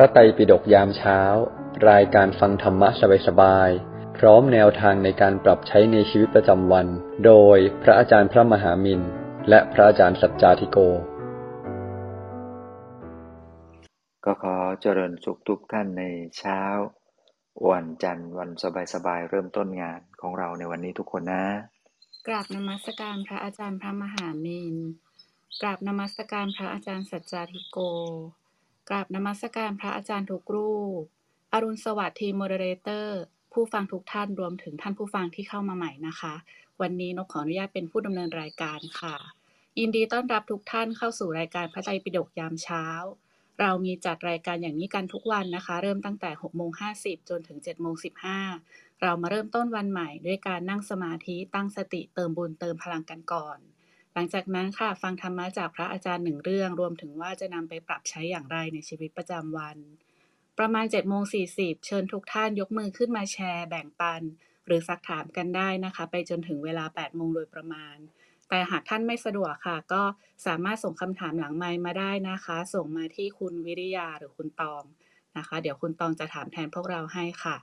ระไตรปิฎกยามเช้า รายการฟังธรรมะสบายๆ พร้อมแนวทางในการปรับใช้ในชีวิตประจำวัน โดยพระอาจารย์พระมหามินและพระอาจารย์สัจจาธิโก ก็ขอเจริญสุขทุกท่านในเช้า วันจันทร์วันสบายๆ เริ่มต้นงานของเราในวันนี้ทุกคนนะ กราบนมัสการพระอาจารย์พระมหามินกราบนมัสการพระอาจารย์สัจจาธิโก กราบนมัสการพระอาจารย์ทุกรูป อรุณสวัสดิ์ทีม moderator ผู้ฟังทุกท่านรวมถึงท่านผู้ฟังที่เข้ามาใหม่นะคะ วันนี้นกขออนุญาตเป็นผู้ดำเนินรายการค่ะ ยินดีต้อนรับทุกท่านเข้าสู่รายการพระไตรปิฎกยามเช้า เรามีจัดรายการอย่างนี้กันทุกวันนะคะ เริ่มตั้งแต่6โมง50 จนถึง7โมง15 เรามาเริ่มต้นวันใหม่ด้วยการนั่งสมาธิตั้งสติเติมบุญเติมพลังกันก่อน ลังจากนั้นค่ะฟังธรรมะจากพระอาจารย์หนึ่งเรื่อง รวมถึงว่าจะนำไปปรับใช้อย่างไรในชีวิตประจำวัน ประมาณ7โมง40เชิญทุกท่านยกมือขึ้นมาแชร์ แบ่งปัน หรือซักถามกันได้นะคะ ไปจนถึงเวลา8โมงโดยประมาณ แต่หากท่านไม่สะดวกค่ะ ก็สามารถส่งคำถามหลังไมค์มาได้นะคะ ส่งมาที่คุณวิริยาหรือคุณตองนะคะ เดี๋ยวคุณตองจะถามแทนพวกเราให้ค่ะ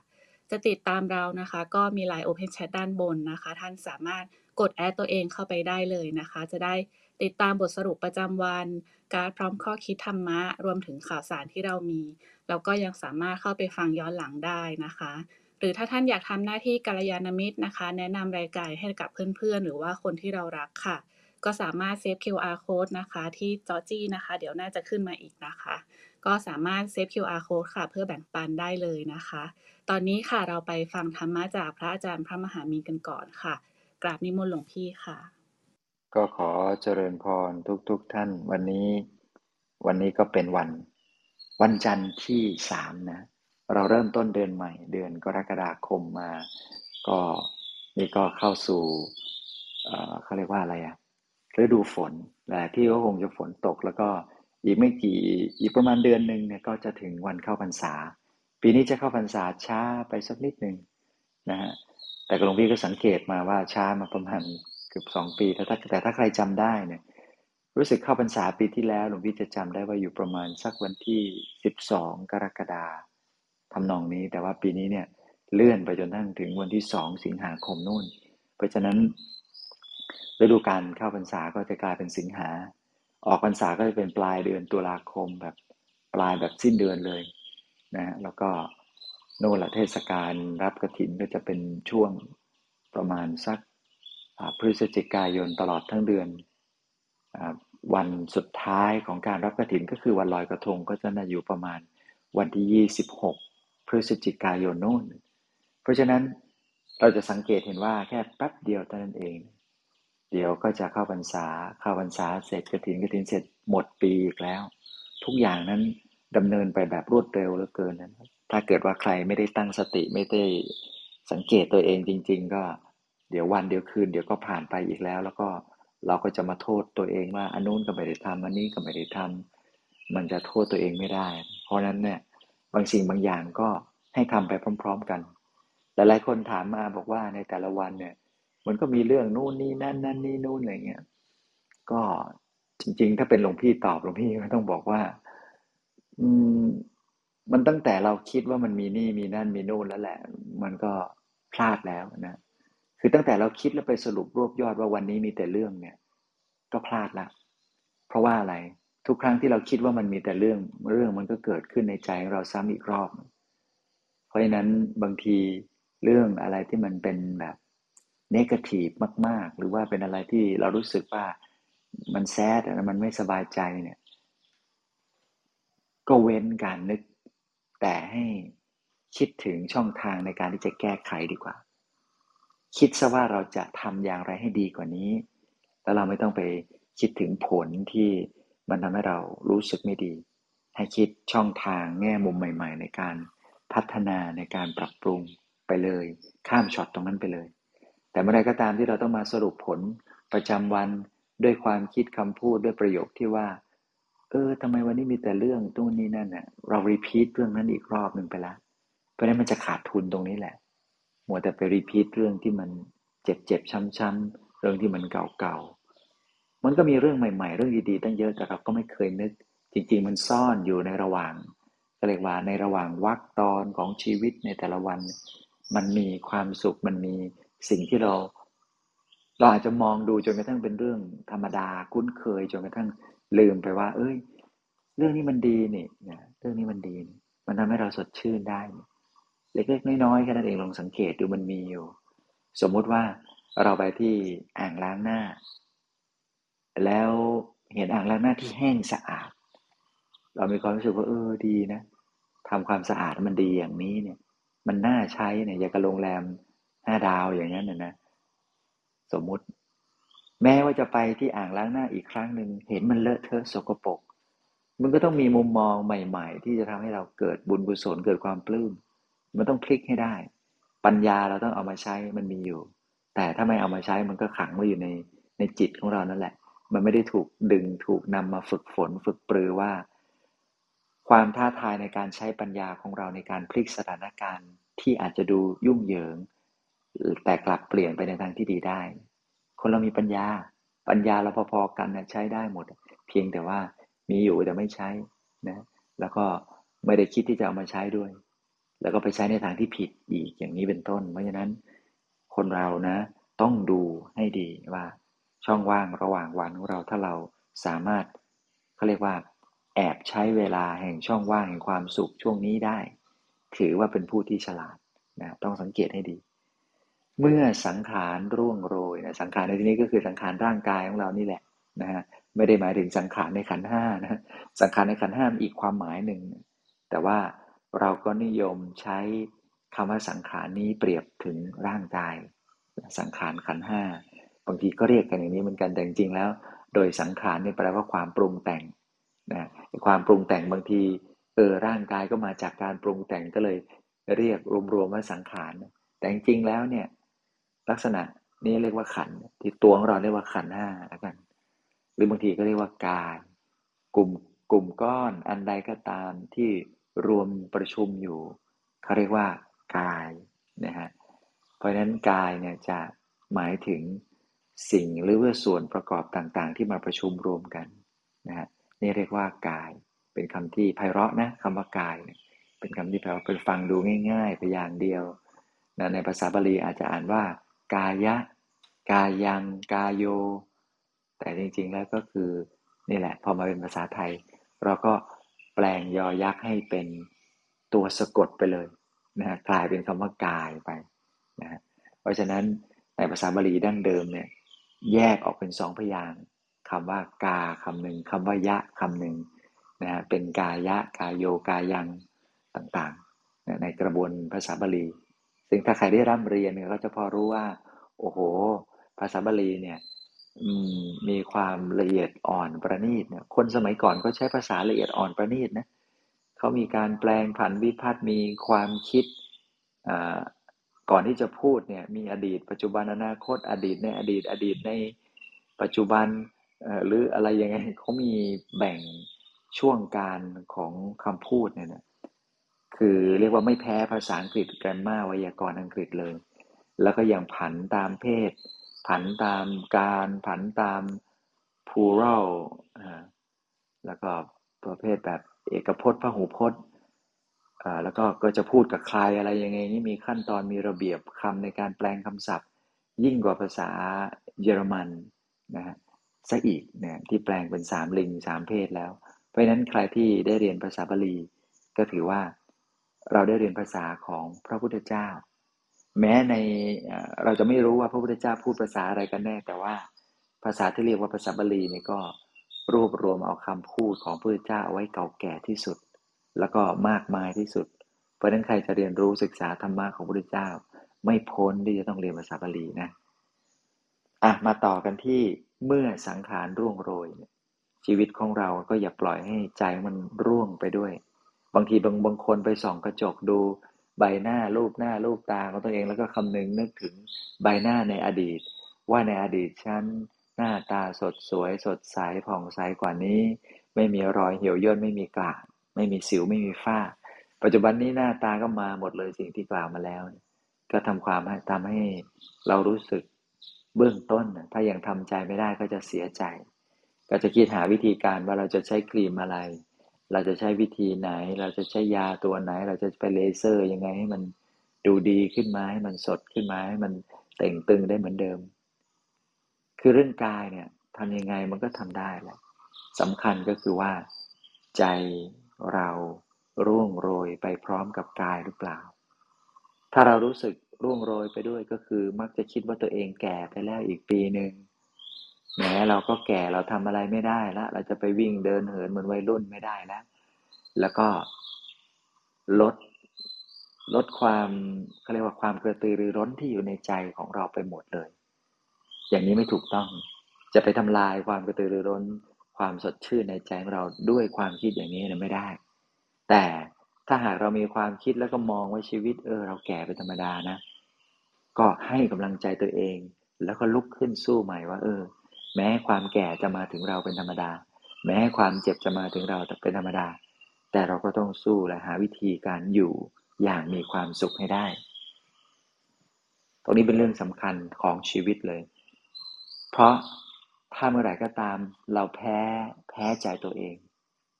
จะติดตามเรานะคะ ก็มี Line Open Chat ด้านบนนะคะ ท่านสามารถกดแอดตัวเองเข้าไปได้เลยนะคะ จะได้ติดตามบทสรุปประจำวัน การพร้อมข้อคิดธรรมะ รวมถึงข่าวสารที่เรามีแล้วก็ยังสามารถเข้าไปฟังย้อนหลังได้นะคะ หรือถ้าท่านอยากทำหน้าที่กัลยาณมิตรนะคะ แนะนำรายการให้กับเพื่อนๆ หรือว่าคนที่เรารักค่ะ ก็สามารถเซฟ QR code นะคะ ที่จอจี้นะคะ เดี๋ยวน่าจะขึ้นมาอีกนะคะก็สามารถเซฟ QR code ค่ะ เพื่อแบ่งปันได้เลยนะคะ ตอนนี้ค่ะเราไปฟังธรรมะจากพระอาจารย์พระมหามีนกันก่อนค่ะ กราบนิมนต์หลวงพี่ค่ะ ก็ขอเจริญพรทุกๆทท่าน วันนี้ วันนี้ก็เป็นวัน วันจันทร์ที่สามนะ เราเริ่มต้นเดือนใหม่ เดือนกรกฎาคมมา ก็นี่ก็เข้าสู่เอ่อเขาเรียกว่าอะไรอะฤดูฝนแหละที่ก็คงจะฝนตกแล้วก็ อีกไม่กี่อีกประมาณเดือนหนึ่งเนี่ยก็จะถึงวันเข้าพรรษา ปีนี้จะเข้าพรรษาช้าไปสักนิดหนึ่งนะฮะแต่หลวงพี่ก็สังเกตมาว่าช้ามาประมาณเกือบสองปีแต่ถ้าแต่ถ้าใครจำได้เนี่ยรู้สึกเข้าพรรษาปีที่แล้วหลวงพี่จะจำได้ว่าอยู่ประมาณสักวันที่สิบสองกรกฎาทำนองนี้ แต่ว่าปีนี้เนี่ยเลื่อนไปจนทั้งถึงวันที่สองสิงหาคมนู่น เพราะฉะนั้นฤดูการเข้าพรรษาก็จะกลายเป็นสิงหา ออกพรรษาก็จะเป็นปลายเดือนตุลาคมแบบปลายแบบสิ้นเดือนเลยนะฮะแล้วก็โน่นละเทศกาลรับกระถินก็จะเป็นช่วงประมาณสักพฤศจิกายนตลอดทั้งเดือนอวันสุดท้ายของการรับกระถินก็คือวันลอยกระทงก็จะน่าอยู่ประมาณวันที่ 26 พฤศจิกายนโน่น เพราะฉะนั้นเราจะสังเกตเห็นว่าแค่แป๊บเดียวเท่านั้นเอง เดี๋ยวก็จะเข้าพรรษาเข้าพรรษาเสร็จกระถินกระถินเสร็จหมดปีอีกแล้ว ทุกอย่างนั้นดำเนินไปแบบรวดเร็วเหลือเกินนะครับ ถ้าเกิดว่าใครไม่ได้ตั้งสติไม่ได้สังเกตตัวเองจริง ๆ ก็เดี๋ยววันเดี๋ยวคืนเดี๋ยวก็ผ่านไปอีกแล้ว แล้วก็เราก็จะมาโทษตัวเองว่าอันนู้นก็ไม่ได้ทำอันนี้ก็ไม่ได้ทำมันจะโทษตัวเองไม่ได้ เพราะนั้นเนี่ยบางสิ่งบางอย่างก็ให้ทำไปพร้อม ๆ กันหลายๆคนถามมาบอกว่าในแต่ละวันเนี่ย มันก็มีเรื่องนู่นนี่นั่นนั่นนี่นู่นอะไรเงี้ยก็จริง ๆ ถ้าเป็นหลวงพี่ตอบหลวงพี่ก็ต้องบอกว่า อืม มันตั้งแต่เราคิดว่ามันมีนี่มีนั่นมีนู่นแล้วแหละ มันก็พลาดแล้วนะคือตั้งแต่เราคิดแล้วไปสรุปรวบยอดว่าวันนี้มีแต่เรื่องเนี่ย ก็พลาดละเพราะว่าอะไร ทุกครั้งที่เราคิดว่ามันมีแต่เรื่องเรื่องมันก็เกิดขึ้นในใจของเราซ้ำอีกรอบ เพราะฉะนั้นบางทีเรื่องอะไรที่มันเป็นแบบ เนกาทีฟมาก ๆ หรือว่าเป็นอะไรที่เรารู้สึกว่ามันแซดมันไม่สบายใจเนี่ย ก็เว้นการนึก แต่ให้คิดถึงช่องทางในการที่จะแก้ไขดีกว่า คิดซะว่าเราจะทำอย่างไรให้ดีกว่านี้ แล้วเราไม่ต้องไปคิดถึงผลที่มันทำให้เรารู้สึกไม่ดี ให้คิดช่องทางแง่มุมใหม่ ๆ ในการพัฒนาในการปรับปรุงไปเลย ข้ามช็อตตรงนั้นไปเลย แต่เมื่อไรก็ตามที่เราต้องมาสรุปผลประจำวันด้วยความคิดคำพูดด้วยประโยคที่ว่า เออทำไมวันนี้มีแต่เรื่องตู้นี้นั่นน่ะเรา repeat เรื่องนั้นอีกรอบหนึ่งไปแล้วเพราะฉะนั้นมันจะขาดทุนตรงนี้แหละมัวแต่ไป repeat เรื่องที่มันเจ็บเจ็บช้ำๆเรื่องที่มันเก่าๆมันก็มีเรื่องใหม่ๆ เรื่องดีๆตั้งเยอะแต่เราก็ไม่เคยนึก จริง ๆ มันซ่อนอยู่ในระหว่างก็เรียกว่าในระหว่างวักตอนของชีวิตในแต่ละวัน มันมีความสุขมันมี สิ่งที่เรา เราอาจจะมองดูจนกระทั่งเป็นเรื่องธรรมดาคุ้นเคยจนกระทั่งลืมไปว่า เอ้ย เรื่องนี้มันดีนี่นะเรื่องนี้มันดี มันทำให้เราสดชื่นได้เล็กๆน้อยๆแค่นั้นเองลองสังเกตดูมันมีอยู่ สมมุติว่าเราไปที่อ่างล้างหน้า แล้วเห็นอ่างล้างหน้าที่แห้งสะอาด เรามีความรู้สึกว่าเออดีนะทำความสะอาดมันดีอย่างนี้เนี่ย มันน่าใช้เนี่ยอย่างกับโรงแรม ห้าดาวอย่างนั้นนะนะสมมุติ แม้ว่าจะไปที่อ่างล้างหน้าอีกครั้งหนึ่งเห็นมันเลอะเทอะสกปรกมันก็ต้องมีมุมมองใหม่ ๆ ที่จะทำให้เราเกิดบุญกุศลเกิดความปลื้มมันต้องพลิกให้ได้ ปัญญาเราต้องเอามาใช้มันมีอยู่ แต่ถ้าไม่เอามาใช้มันก็ขังไว้อยู่ในในจิตของเรานั่นแหละ มันไม่ได้ถูกดึงถูกนำมาฝึกฝนฝึกปรือว่า ความท้าทายในการใช้ปัญญาของเราในการพลิกสถานการณ์ที่อาจจะดูยุ่งเหยิง แต่กลับเปลี่ยนไปในทางที่ดีได้ คนเรามีปัญญา ปัญญาเราพอๆกันนะใช้ได้หมด เพียงแต่ว่ามีอยู่แต่ไม่ใช้นะ แล้วก็ไม่ได้คิดที่จะเอามาใช้ด้วย แล้วก็ไปใช้ในทางที่ผิดอีกอย่างนี้เป็นต้น เพราะฉะนั้นคนเรานะ ต้องดูให้ดีว่า ช่องว่างระหว่างวันของเราถ้าเราสามารถเขาเรียกว่า แอบใช้เวลาแห่งช่องว่างแห่งความสุขช่วงนี้ได้ ถือว่าเป็นผู้ที่ฉลาดนะต้องสังเกตให้ดี เมื่อสังขารร่วงโรยนะสังขารในที่นี้ก็คือสังขารร่างกายของเรานี่แหละนะฮะไม่ได้หมายถึงสังขารในขันห้านะสังขารในขันห้ามอีกความหมายหนึ่ง แต่ว่าเราก็นิยมใช้คำว่าสังขารนี้เปรียบถึงร่างกาย สังขารขันห้าบางทีก็เรียกกันอย่างนี้เหมือนกันแต่จริงๆแล้ว โดยสังขารนี่แปลว่าความปรุงแต่งนะความปรุงแต่งบางทีเออร่างกายก็มาจากการปรุงแต่งก็เลยเรียกรวมๆว่าสังขาร แต่จริงๆแล้วเนี่ย ลักษณะนี้เรียกว่าขันที่ตัวของเราเรียกว่าขันห้าแล้วกัน หรือบางทีก็เรียกว่ากาย กลุ่มกลุ่มก้อนอันใดก็ตามที่รวมประชุมอยู่เขาเรียกว่ากายนะฮะเพราะฉะนั้นกายเนี่ยจะหมายถึงสิ่งหรือว่าส่วนประกอบต่างๆ ที่มาประชุมรวมกันนะฮะนี่เรียกว่ากาย เป็นคำที่ไพเราะนะคำว่ากายเนี่ยเป็นคำที่แปลว่าเป็นฟังดูง่าย ๆ พยางเดียวนะในภาษาบาลีอาจจะอ่านว่า กายะ กายังกายโย แต่จริงๆแล้วก็คือนี่แหละ พอมาเป็นภาษาไทย เราก็แปลงยอยักษ์ให้เป็นตัวสะกดไปเลยนะกลายเป็นคำว่ากายไปนะเพราะฉะนั้นในภาษาบาลีดั้งเดิมเนี่ยแยกออกเป็นสองพยางค์คำว่ากาคำหนึ่งคำว่ายะคำหนึ่งนะฮะเป็นกายะกายโยกายังต่างๆ ในกระบวนภาษาบาลี ซึ่งถ้าใครได้ร่ำเรียนเนี่ยก็จะพอรู้ว่า โอ้โห ภาษาบาลีเนี่ยมีความละเอียดอ่อนประณีตเนี่ยคนสมัยก่อนก็ใช้ภาษาละเอียดอ่อนประณีตนะเขามีการแปลงผันวิพัฒน์มีความคิดก่อนที่จะพูดเนี่ยมีอดีต ปัจจุบันอนาคต อดีตในอดีต อดีตในปัจจุบันหรืออะไรยังไงเขามีแบ่งช่วงการของคำพูดเนี่ยนะ คือเรียกว่าไม่แพ้ภาษาอังกฤษแกรมมาไวยากรณ์อังกฤษเลย แล้วก็ยังผันตามเพศ ผันตามการผันตาม plural แล้วก็ประเภทแบบเอกพจน์พหูพจน์แล้วก็ก็จะพูดกับใครอะไรยังไงนี่มีขั้นตอนมีระเบียบคำในการแปลงคำศัพท์ ยิ่งกว่าภาษาเยอรมันนะฮะซะอีกเนี่ยที่แปลงเป็นสามลิงสามเพศแล้ว เพราะฉะนั้นใครที่ได้เรียนภาษาบาลีก็ถือว่า เราได้เรียนภาษาของพระพุทธเจ้า แม้ในเราจะไม่รู้ว่าพระพุทธเจ้าพูดภาษาอะไรกันแน่ แต่ว่าภาษาที่เรียกว่าภาษาบาลีนี่ก็รวบรวมเอาคำพูดของพระพุทธเจ้าเอาไว้เก่าแก่ที่สุด แล้วก็มากมายที่สุด เพราะนั้นใครจะเรียนรู้ศึกษาธรรมะของพระพุทธเจ้า ไม่พ้นที่จะต้องเรียนภาษาบาลีนะอะมาต่อกันที่เมื่อสังขารร่วงโรยชีวิตของเราก็อย่าปล่อยให้ใจมันร่วงไปด้วย บางทีบางบางคนไปส่องกระจกดูใบหน้ารูปหน้ารูปตาของตัวเองแล้วก็คำนึงนึกถึงใบหน้าในอดีต ว่าในอดีตฉันหน้าตาสดสวย สดใสผ่องใสกว่านี้ ไม่มีรอยเหี่ยวย่นไม่มีกลาไม่มีสิวไม่มีฝ้า ปัจจุบันนี้หน้าตาก็มาหมดเลยสิ่งที่กล่าวมาแล้ว ก็ทำความทำให้เรารู้สึกเบื้องต้น ถ้ายังทำใจไม่ได้ก็จะเสียใจ ก็จะคิดหาวิธีการว่าเราจะใช้ครีมอะไร เราจะใช้วิธีไหน เราจะใช้ยาตัวไหน เราจะไปเลเซอร์ยังไงให้มันดูดีขึ้นมาให้มันสดขึ้นมาให้มันเต่งตึงได้เหมือนเดิม คือเรื่องกายเนี่ยทำยังไงมันก็ทำได้แหละสำคัญก็คือว่า ใจเราร่วงโรยไปพร้อมกับกายหรือเปล่า ถ้าเรารู้สึกร่วงโรยไปด้วยก็คือมักจะคิดว่าตัวเองแก่ไปแล้วอีกปีหนึ่ง แหมเราก็แก่เราทำอะไรไม่ได้แล้วเราจะไปวิ่งเดินเหินเหมือนวัยรุ่นไม่ได้แล้ว แล้วก็ลดลดความเขาเรียกว่าความกระตือรือร้นที่อยู่ในใจของเราไปหมดเลย อย่างนี้ไม่ถูกต้อง จะไปทำลายความกระตือรือร้น ความสดชื่นในใจของเราด้วยความคิดอย่างนี้นะไม่ได้ แต่ถ้าหากเรามีความคิดแล้วก็มองว่าชีวิตเออ เราแก่เป็นธรรมดานะ ก็ให้กำลังใจตัวเอง แล้วก็ลุกขึ้นสู้ใหม่ว่า เออ แม้ความแก่จะมาถึงเราเป็นธรรมดา แม้ความเจ็บจะมาถึงเราเป็นธรรมดา แต่เราก็ต้องสู้และหาวิธีการอยู่อย่างมีความสุขให้ได้ ตรงนี้เป็นเรื่องสำคัญของชีวิตเลย เพราะถ้าเมื่อไหร่ก็ตาม เราแพ้แพ้ใจตัวเอง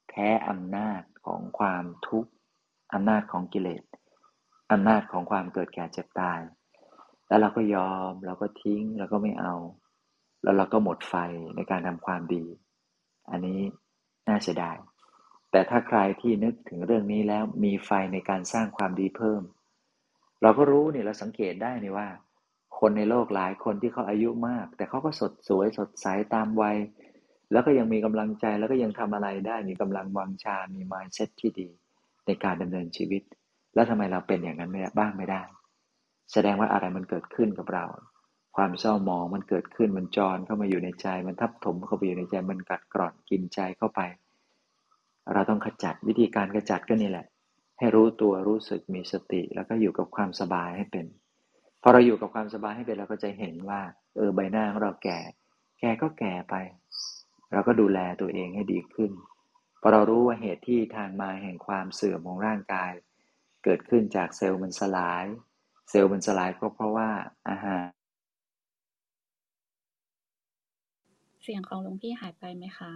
แพ้อำนาจของความทุกข์อำนาจของกิเลสอำนาจของความเกิดแก่เจ็บตาย แล้วเราก็ยอมเราก็ทิ้งเราก็ไม่เอา แล้วเราก็หมดไฟในการทำความดี อันนี้น่าเสียดาย แต่ถ้าใครที่นึกถึงเรื่องนี้แล้วมีไฟในการสร้างความดีเพิ่ม เราก็รู้เนี่ยเราสังเกตได้นี่ว่า คนในโลกหลายคนที่เขาอายุมาก แต่เขาก็สดสวยสดใสตามวัย แล้วก็ยังมีกำลังใจแล้วก็ยังทำอะไรได้มีกำลังวังชา มีมายเซ็ตที่ดี ในการดำเนินชีวิต แล้วทำไมเราเป็นอย่างนั้นไม่บ้างไม่ได้ แสดงว่าอะไรมันเกิดขึ้นกับเรา ความเศร้าหมองมันเกิดขึ้นมันจรเข้ามาอยู่ในใจ มันทับถมเข้าไปอยู่ในใจ มันกัดกร่อนกินใจเข้าไป เราต้องขจัดวิธีการขจัดก็นี่แหละ ให้รู้ตัวรู้สึกมีสติ แล้วก็อยู่กับความสบายให้เป็นพอเราอยู่กับความสบายให้เป็นเราก็จะเห็นว่า เออใบหน้าของเราแก่ แก่ก็แก่ไป เราก็ดูแลตัวเองให้ดีขึ้นพอเรารู้ว่าเหตุที่ทางมาแห่งความเสื่อมของร่างกาย เกิดขึ้นจากเซลล์มันสลาย เซลล์มันสลายก็เพราะว่าอาหาร สียงของหลวงพี่หายไปไหมคะ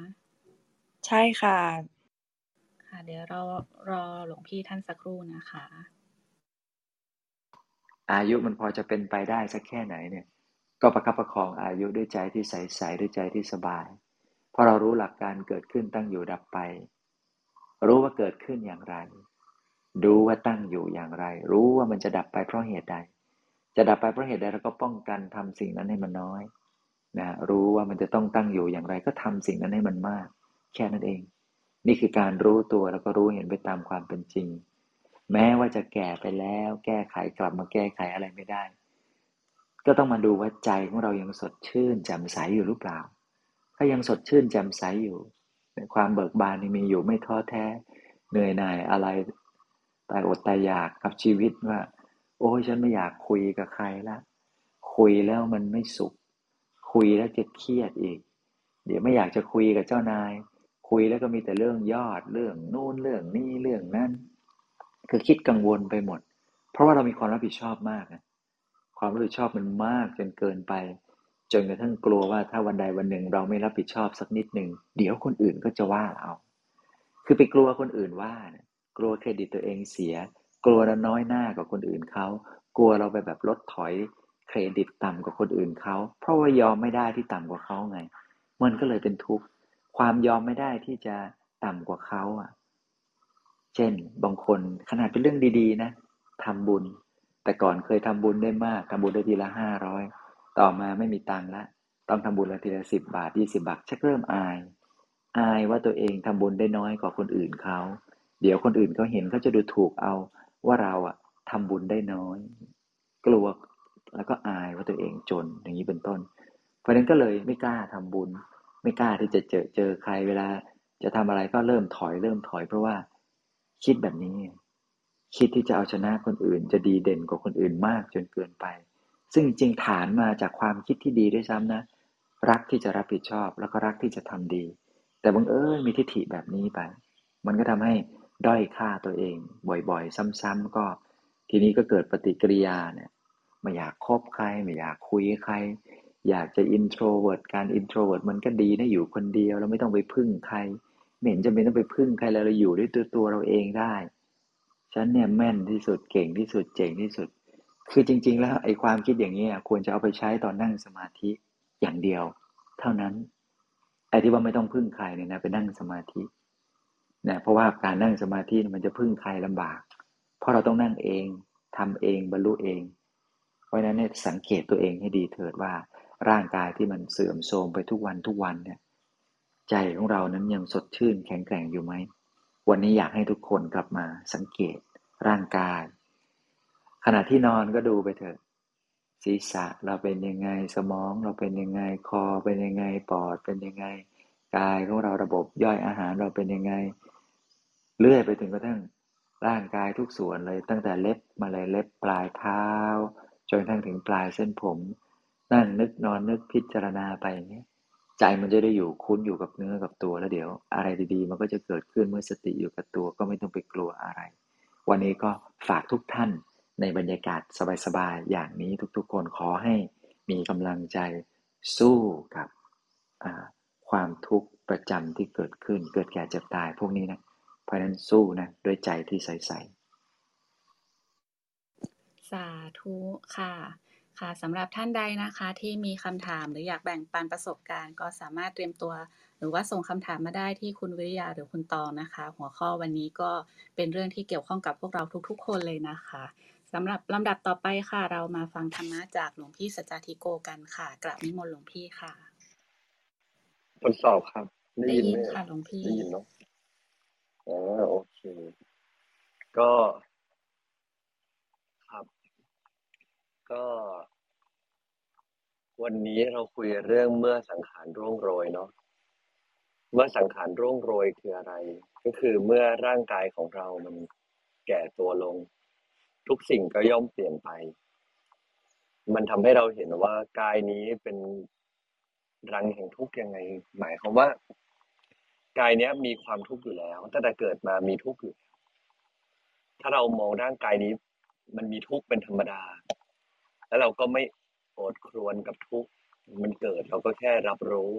ใช่ค่ะ ค่ะ เดี๋ยวเรารอหลวงพี่ท่านสักครู่นะคะ อายุมันพอจะเป็นไปได้สักแค่ไหนเนี่ย ก็ประคับประคองอายุด้วยใจที่ใสใสด้วยใจที่สบาย เพราะเรารู้หลักการเกิดขึ้นตั้งอยู่ดับไป รู้ว่าเกิดขึ้นอย่างไร ดูว่าตั้งอยู่อย่างไร รู้ว่ามันจะดับไปเพราะเหตุใด จะดับไปเพราะเหตุใดเราก็ป้องกันทำสิ่งนั้นให้มันน้อย นะรู้ว่ามันจะต้องตั้งอยู่อย่างไรก็ทำสิ่งนั้นให้มันมาก แค่นั้นเอง นี่คือการรู้ตัวแล้วก็รู้เห็นไปตามความเป็นจริง แม้ว่าจะแก่ไปแล้ว แก้ไขกลับมาแก้ไขอะไรไม่ได้ ก็ต้องมาดูว่าใจของเรายังสดชื่นแจ่มใสอยู่หรือเปล่า ถ้ายังสดชื่นแจ่มใสอยู่ความเบิกบานมีอยู่ไม่ท้อแท้ เหนื่อยหน่ายอะไรตายอดตายอยากกับชีวิตว่า โอ้ยฉันไม่อยากคุยกับใครละ คุยแล้วมันไม่สุข คุยแล้วจะเครียดอีก เดี๋ยวไม่อยากจะคุยกับเจ้านาย คุยแล้วก็มีแต่เรื่องยอดเรื่องนู่นเรื่องนี้เรื่องนั้นคือคิดกังวลไปหมด เพราะว่าเรามีความรับผิดชอบมากนะความรับผิดชอบมันมากจนเกินไป จนกระทั่งกลัวว่าถ้าวันใดวันหนึ่งเราไม่รับผิดชอบสักนิดหนึ่งเดี๋ยวคนอื่นก็จะว่าเราคือไปกลัวคนอื่นว่านะกลัวเครดิตตัวเองเสีย กลัวเราน้อยหน้ากว่าคนอื่นเขากลัวเราไปแบบลดถอย เครดิตต่ำกว่าคนอื่นเขาเพราะว่ายอมไม่ได้ที่ต่ำกว่าเขาไง มันก็เลยเป็นทุกข์ความยอมไม่ได้ที่จะต่ำกว่าเขาอะ เช่น บางคนขนาดเป็นเรื่องดีๆ นะทำบุญ แต่ก่อนเคยทำบุญได้มากทำบุญได้ทีละห้าร้อยต่อมาไม่มีตังค์ละ ต้องทำบุญละทีละสิบบาทยี่สิบาทชักเริ่มอาย อายว่าตัวเองทำบุญได้น้อยกว่าคนอื่นเขาเดี๋ยวคนอื่นเขาเห็นเขาจะดูถูกเอาว่าเราอะทำบุญได้น้อย กลัวแล้วก็าตัวเองจนอย่างนี้เป็นต้น เพราะนั้นก็เลยไม่กล้าทำบุญ ไม่กล้าที่จะเจอเจอใครเวลา จะทำอะไรก็เริ่มถอยเริ่มถอย เพราะว่าคิดแบบนี้ คิดที่จะเอาชนะคนอื่น จะดีเด่นกว่าคนอื่นมากจนเกินไป ซึ่งจริงฐานมาจากความคิดที่ดีด้วยซ้ำนะ รักที่จะรับผิดชอบ แล้วก็รักที่จะทำดี แต่บังเอิญมีทิฏฐิแบบนี้ไป มันก็ทำให้ด้อยค่าตัวเอง บ่อยๆ ซ้ำๆก็ทีนี้ก็เกิดปฏิกิริยาเนี่ย ไม่อยากคบใคร ไม่อยากคุยใคร อยากจะ introvert การ introvert มันก็ดีนะอยู่คนเดียวเราไม่ต้องไปพึ่งใครไม่เห็นจะเป็นต้องไปพึ่งใครเลยเราอยู่ด้วยตัวตัวเราเองได้ ฉันเนี่ยแม่นที่สุดเก่งที่สุดเจ๋งที่สุด คือจริง ๆ แล้วไอ้ความคิดอย่างนี้ควรจะเอาไปใช้ตอนนั่งสมาธิอย่างเดียว เท่านั้นไอ้ที่ว่าไม่ต้องพึ่งใครเนี่ยนะไปนั่งสมาธินะเพราะว่าการนั่งสมาธิมันจะพึ่งใครลำบาก เพราะเราต้องนั่งเองทำเองบรรลุเอง ราะนั้นเนี่ยสังเกตตัวเองให้ดีเถิดว่า ร่างกายที่มันเสื่อมโทรมไปทุกวันทุกวันเนี่ยใจของเรานั้นยังสดชื่นแข็งแกร่งอยู่ไหม วันนี้อยากให้ทุกคนกลับมาสังเกตร่างกาย ขณะที่นอนก็ดูไปเถอะศีรษะเราเป็นยังไงสมองเราเป็นยังไงคอเป็นยังไงปอดเป็นยังไงกายของเราระบบย่อยอาหารเราเป็นยังไง เลื่อยไปถึงกระทั่งร่างกายทุกส่วนเลยตั้งแต่เล็บมาเลยเล็บปลายเท้า นทั้งถึงปลายเส้นผม นั่งนึกนอนนึกพิจารณาไปอย่างนี้ยใจมันจะได้อยู่คุ้นอยู่กับเนื้อกับตัวแล้วเดี๋ยว อะไรดีๆ มันก็จะเกิดขึ้นเมื่อสติอยู่กับตัวก็ไม่ต้องไปกลัวอะไร วันนี้ก็ฝากทุกท่านในบรรยากาศสบายๆอย่างนี้ทุกๆ คนขอให้มีกำลังใจสู้กับความทุกข์ประจำที่เกิดขึ้น เกิดแก่เจ็บตายพวกนี้นะ เพราะนั้นสู้นะด้วยใจที่ใสๆ สาธุค่ะ ค่ะสำหรับท่านใดนะคะที่มีคำถามหรืออยากแบ่งปันประสบการณ์ ก็สามารถเตรียมตัว หรือว่าส่งคำถามมาได้ที่คุณวิริยาหรือคุณตองนะคะ หัวข้อวันนี้ก็เป็นเรื่องที่เกี่ยวข้องกับพวกเราทุกๆ คนเลยนะคะสำหรับลำดับต่อไปค่ะ เรามาฟังธรรมะจากหลวงพี่สัจจทิโกกันค่ะกราบนิมนต์หลวงพี่ค่ะทดสอบครับได้ยินไหมค่ะหลวงพี่ได้ยินเนาะอ๋อโอเค ก็ ก็ วันนี้เราคุยเรื่องเมื่อสังขารร่วงโรยเนาะเมื่อสังขารร่วงโรยคืออะไร ก็คือเมื่อร่างกายของเรามันแก่ตัวลง ทุกสิ่งก็ย่อมเปลี่ยนไป มันทำให้เราเห็นว่ากายนี้เป็นรังแห่งทุกข์ยังไง หมายความว่ากายเนี้ยมีความทุกข์อยู่แล้วตั้งแต่เกิดมามีทุกข์อยู่ถ้าเรามองร่างกายนี้ มันมีทุกข์เป็นธรรมดา แล้วเราก็ไม่โอดครวนกับทุกข์มันเกิดเราก็แค่รับรู้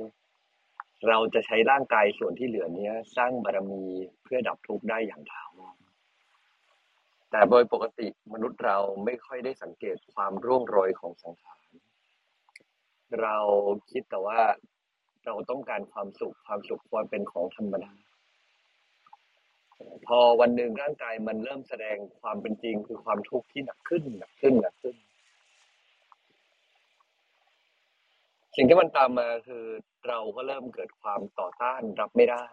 เราจะใช้ร่างกายส่วนที่เหลือเนี้ย สร้างบารมีเพื่อดับทุกข์ได้อย่างถาวรแต่โดยปกติมนุษย์เราไม่ค่อยได้สังเกตความร่วงโรยของสังขาร เราคิดแต่ว่าเราต้องการความสุขความสุขควรเป็นของธรรมดาพอวันหนึ่งร่างกายมันเริ่มแสดงความเป็นจริงคือความทุกข์ที่หนักขึ้นหนักขึ้นหนักขึ้น สิ่งที่มันตามมาคือเราก็เริ่มเกิดความต่อต้านรับไม่ได้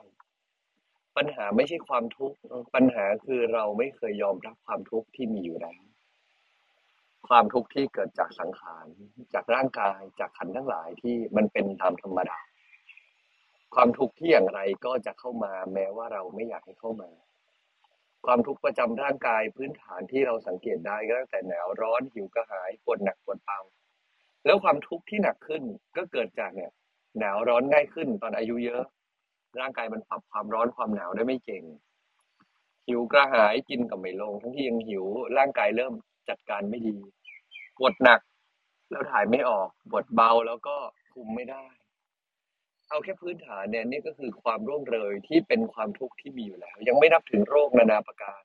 ปัญหาไม่ใช่ความทุกข์ปัญหาคือเราไม่เคยยอมรับความทุกข์ที่มีอยู่แล้วความทุกข์ที่เกิดจากสังขาร จากร่างกาย จากขันทั้งหลายที่มันเป็นตามธรรมดา ความทุกข์ที่อย่างไรก็จะเข้ามาแม้ว่าเราไม่อยากให้เข้ามา ความทุกข์ประจำร่างกายพื้นฐานที่เราสังเกตได้ก็ตั้งแต่หนาวร้อนหิวกระหายปวดหนักปวดเบา แล้วความทุกข์ที่หนักขึ้นก็เกิดจากเนี่ย หนาวร้อนง่ายขึ้นตอนอายุเยอะ ร่างกายมันปรับความร้อนความหนาวได้ไม่เก่ง หิวกระหายกินกับไม่ลง ทั้งที่ยังหิวร่างกายเริ่มจัดการไม่ดีปวดหนักแล้วถ่ายไม่ออกปวดเบาแล้วก็คุมไม่ได้ เอาแค่พื้นฐานเนี่ยนี่ก็คือความร่วงเลยที่เป็นความทุกข์ที่มีอยู่แล้ว ยังไม่นับถึงโรคนานาประการ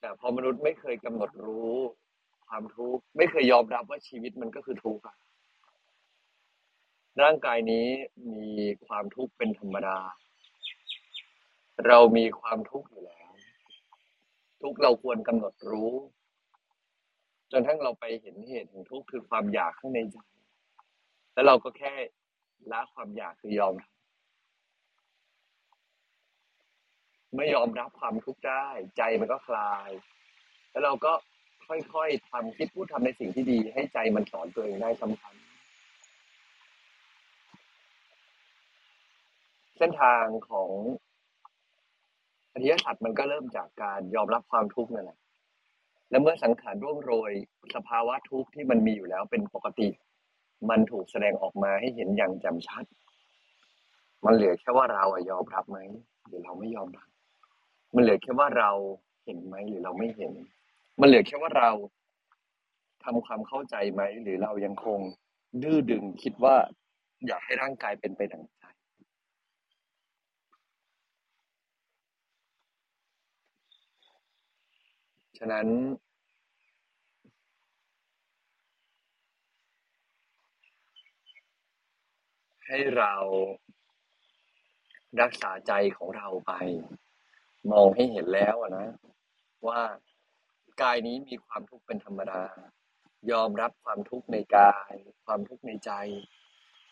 แต่พอมนุษย์ไม่เคยกำหนดรู้ ความทุกข์ไม่เคยยอมรับว่าชีวิตมันก็คือทุกข์ร่างกายนี้มีความทุกข์เป็นธรรมดา เรามีความทุกข์อยู่แล้ว ทุกเราควรกำหนดรู้ จนทั้งเราไปเห็นเหตุแห่งทุกข์คือความอยากข้างในใจแล้วเราก็แค่ละความอยากคือยอม ไม่ยอมรับความทุกข์ได้ ใจมันก็คลาย แล้วเราก็ ค่อยๆทำคิดพูดทำในสิ่งที่ดี ให้ใจมันสอนตัวเองได้สำคัญเส้นทางของอริยสัจมันก็เริ่มจากการยอมรับความทุกข์นั่นแหละ และเมื่อสังขารร่วงโรยสภาวะทุกข์ที่มันมีอยู่แล้วเป็นปกติ มันถูกแสดงออกมาให้เห็นอย่างจำชัด มันเหลือแค่ว่าเรายอมรับไหมหรือเราไม่ยอมรับ มันเหลือแค่ว่าเราเห็นไหมหรือเราไม่เห็น มันเหลือแค่ว่าเราทำความเข้าใจไหม หรือเรายังคงดื้อดึงคิดว่าอยากให้ร่างกายเป็นไปดังใจฉะนั้น ให้เรารักษาใจของเราไป มองให้เห็นแล้วนะ ว่า กายนี้มีความทุกข์เป็นธรรมดายอมรับความทุกข์ในกาย ความทุกข์ในใจ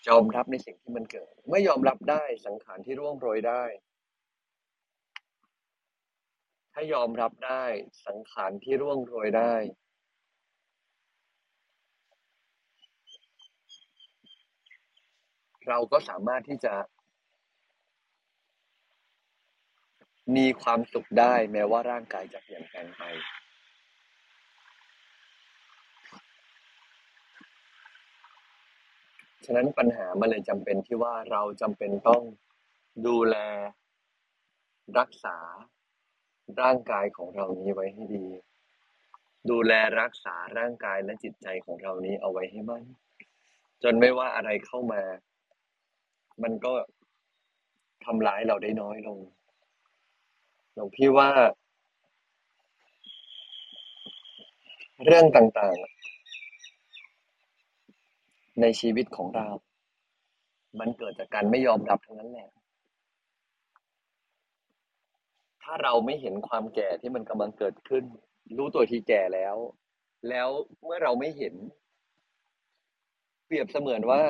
ยอมรับในสิ่งที่มันเกิด เมื่อยอมรับได้สังขารที่ร่วงโรยได้ ถ้ายอมรับได้สังขารที่ร่วงโรยได้ เราก็สามารถที่จะ มีความสุขได้แม้ว่าร่างกายจะเปลี่ยนแปลงไป ฉะนั้นปัญหามันเลยจำเป็นที่ว่าเราจำเป็นต้องดูแลรักษาร่างกายของเรานี้ไว้ให้ดี ดูแลรักษาร่างกายและจิตใจของเรานี้เอาไว้ให้มั่นจนไม่ว่าอะไรเข้ามา มันก็ทำร้ายเราได้น้อยลงหลวงพี่ว่า เรื่องต่างๆ ในชีวิตของเรา มันเกิดจากการไม่ยอมรับทั้งนั้นแหละ ถ้าเราไม่เห็นความแก่ที่มันกำลังเกิดขึ้น รู้ตัวทีแก่แล้ว แล้วเมื่อเราไม่เห็น เปรียบเสมือนว่า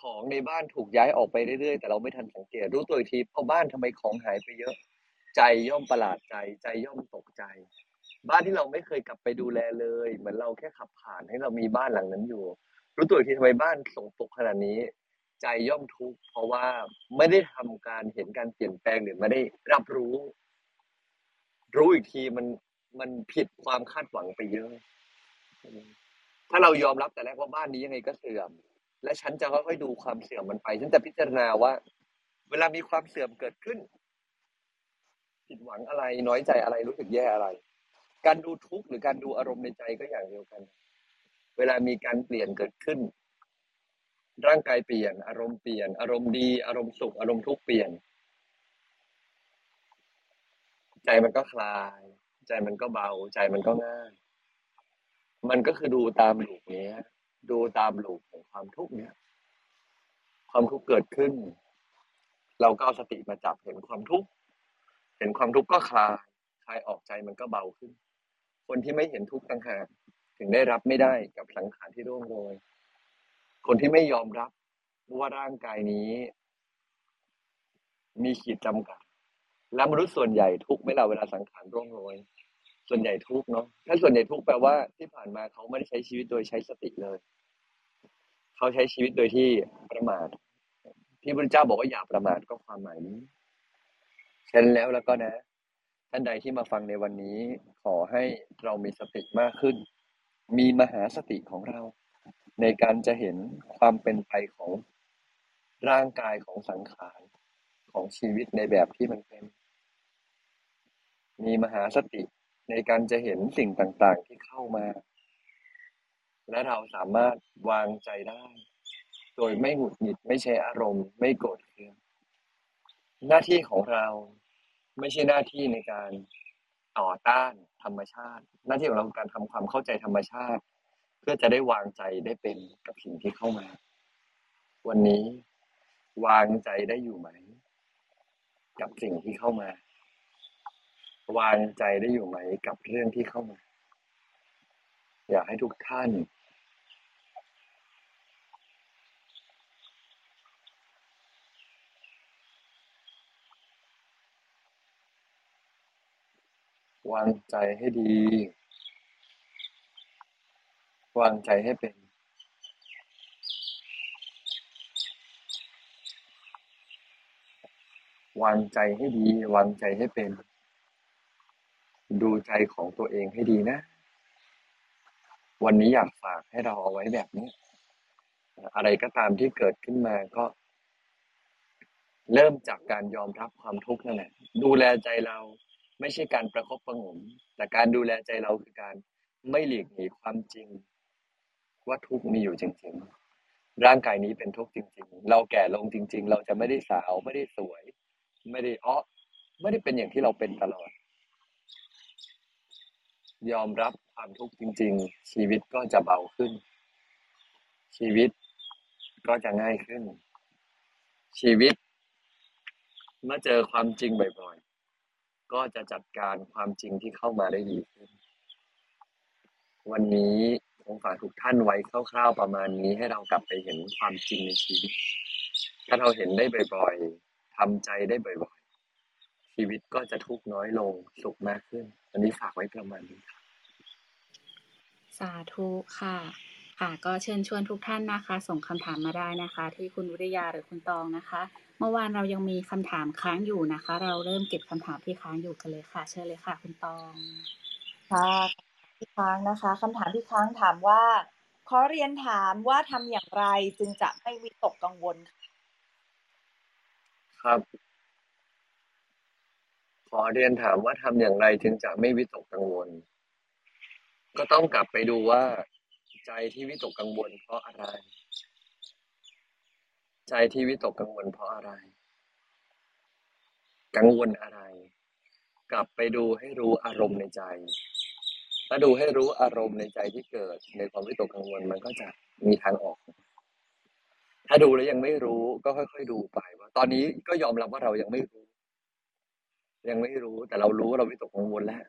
ของในบ้านถูกย้ายออกไปเรื่อยๆ แต่เราไม่ทันสังเกต รู้ตัวอีกทีพอบ้านทำไมของหายไปเยอะ ใจย่อมประหลาดใจ ใจย่อมตกใจ บ้านที่เราไม่เคยกลับไปดูแลเลย เหมือนเราแค่ขับผ่านให้เรามีบ้านหลังนั้นอยู่ รู้ตัวอีกทีทำไมบ้านสกปรกขนาดนี้ ใจย่อมทุกข์เพราะว่าไม่ได้ทำการเห็นการเปลี่ยนแปลงหรือไม่ได้รับรู้ รู้อีกทีมันมันผิดความคาดหวังไปเยอะ ถ้าเรายอมรับแต่แรกว่าบ้านนี้ยังไงก็เสื่อม และฉันจะค่อยๆดูความเสื่อมมันไป ฉันจะพิจารณาว่า เวลามีความเสื่อมเกิดขึ้น ผิดหวังอะไรน้อยใจอะไรรู้สึกแย่อะไร การดูทุกข์หรือการดูอารมณ์ในใจก็อย่างเดียวกัน เวลามีการเปลี่ยนเกิดขึ้น ร่างกายเปลี่ยน อารมณ์เปลี่ยน อารมณ์ดี อารมณ์สุข อารมณ์ทุกข์เปลี่ยน ใจมันก็คลาย ใจมันก็เบา ใจมันก็ง่าย มันก็คือดูตามหลูกเนี้ยดูตามหลูกของความทุกข์เนี้ยความทุกข์เกิดขึ้น เราก็เอาสติมาจับเห็นความทุกข์ เห็นความทุกข์ก็คลาย คลายออกใจมันก็เบาขึ้น คนที่ไม่เห็นทุกข์ต่างหาก ถึงได้รับไม่ได้กับสังขารที่ร่วงโรย คนที่ไม่ยอมรับว่าร่างกายนี้ มีขีดจำกัด และมนุษย์ส่วนใหญ่ทุกไม่เราเวลาสังขารร่วงโรย ส่วนใหญ่ทุกเนาะถ้าส่วนใหญ่ทุกแปลว่าที่ผ่านมาเขาไม่ได้ใช้ชีวิตโดยใช้สติเลย เขาใช้ชีวิตโดยที่ประมาทที่พระเจ้าบอกว่าอย่าประมาทก็ความหมายนี้ฉะนั้นแล้วแล้วก็นะ ท่านใดที่มาฟังในวันนี้ ขอให้เรามีสติมากขึ้น มีมหาสติของเรา ในการจะเห็นความเป็นไปของร่างกายของสังขารของชีวิตในแบบที่มันเป็น มีมหาสติในการจะเห็นสิ่งต่างๆที่เข้ามา และเราสามารถวางใจได้ โดยไม่หงุดหงิดไม่ใช่อารมณ์ ไม่โกรธเคืองหน้าที่ของเราไม่ใช่หน้าที่ในการ ต่อต้านธรรมชาติ หน้าที่ของเราการทำความเข้าใจธรรมชาติ เพื่อจะได้วางใจได้เป็นกับสิ่งที่เข้ามา วันนี้วางใจได้อยู่ไหม กับสิ่งที่เข้ามา วางใจได้อยู่ไหมกับเรื่องที่เข้ามา อยากให้ทุกท่าน วางใจให้ดี วางใจให้เป็น วางใจให้ดี วางใจให้เป็น ดูใจของตัวเองให้ดีนะ วันนี้อยากฝากให้เราเอาไว้แบบนี้ อะไรก็ตามที่เกิดขึ้นมาก็เริ่มจากการยอมรับความทุกข์นั่นแหละ ดูแลใจเรา ไม่ใช่การประคบประหงม แต่การดูแลใจเราคือการไม่หลีกหนีความจริง ว่าทุกข์มีอยู่จริง ๆ ร่างกายนี้เป็นทุกข์จริง ๆ เราแก่ลงจริง ๆ เราจะไม่ได้สาวไม่ได้สวย ไม่ได้อ้อไม่ได้เป็นอย่างที่เราเป็นตลอด ยอมรับความทุกข์จริง ๆ ชีวิตก็จะเบาขึ้น ชีวิตก็จะง่ายขึ้น ชีวิตเมื่อเจอความจริงบ่อย ก็จะจัดการความจริงที่เข้ามาได้ดีขึ้น วันนี้ผมฝากทุกท่านไว้คร่าวๆประมาณนี้ให้เรากลับไปเห็นความจริงในชีวิต ถ้าเราเห็นได้บ่อยๆทำใจได้บ่อยๆ ชีวิตก็จะทุกข์น้อยลงสุขมากขึ้น อันนี้ฝากไว้ประมาณนี้ครับสาธุค่ะ ค่ะก็เชิญชวนทุกท่านนะคะ ส่งคำถามมาได้นะคะ ที่คุณวิริยาหรือคุณตองนะคะ เมื่อวานเรายังมีคำถามค้างอยู่นะคะ เราเริ่มเก็บคำถามที่ค้างอยู่กันเลยค่ะ เชิญเลยค่ะ คุณตองค่ะที่ค้างนะคะคำถามที่ค้างถามว่าขอเรียนถามว่าทำอย่างไรจึงจะไม่วิตกกังวลค่ะครับ ขอเรียนถามว่าทำอย่างไรจึงจะไม่วิตกกังวล ก็ต้องกลับไปดูว่า ใจที่วิตกกังวลเพราะอะไร ใจที่วิตกกังวลเพราะอะไร กังวลอะไร กลับไปดูให้รู้อารมณ์ในใจ ถ้าดูให้รู้อารมณ์ในใจที่เกิด ในความวิตกกังวลมันก็จะมีทางออก ถ้าดูแล้วยังไม่รู้ก็ค่อย ๆ ดูไปว่า ตอนนี้ก็ยอมรับว่าเรายังไม่รู้ ยังไม่รู้แต่เรารู้เราวิตกกังวลแล้ว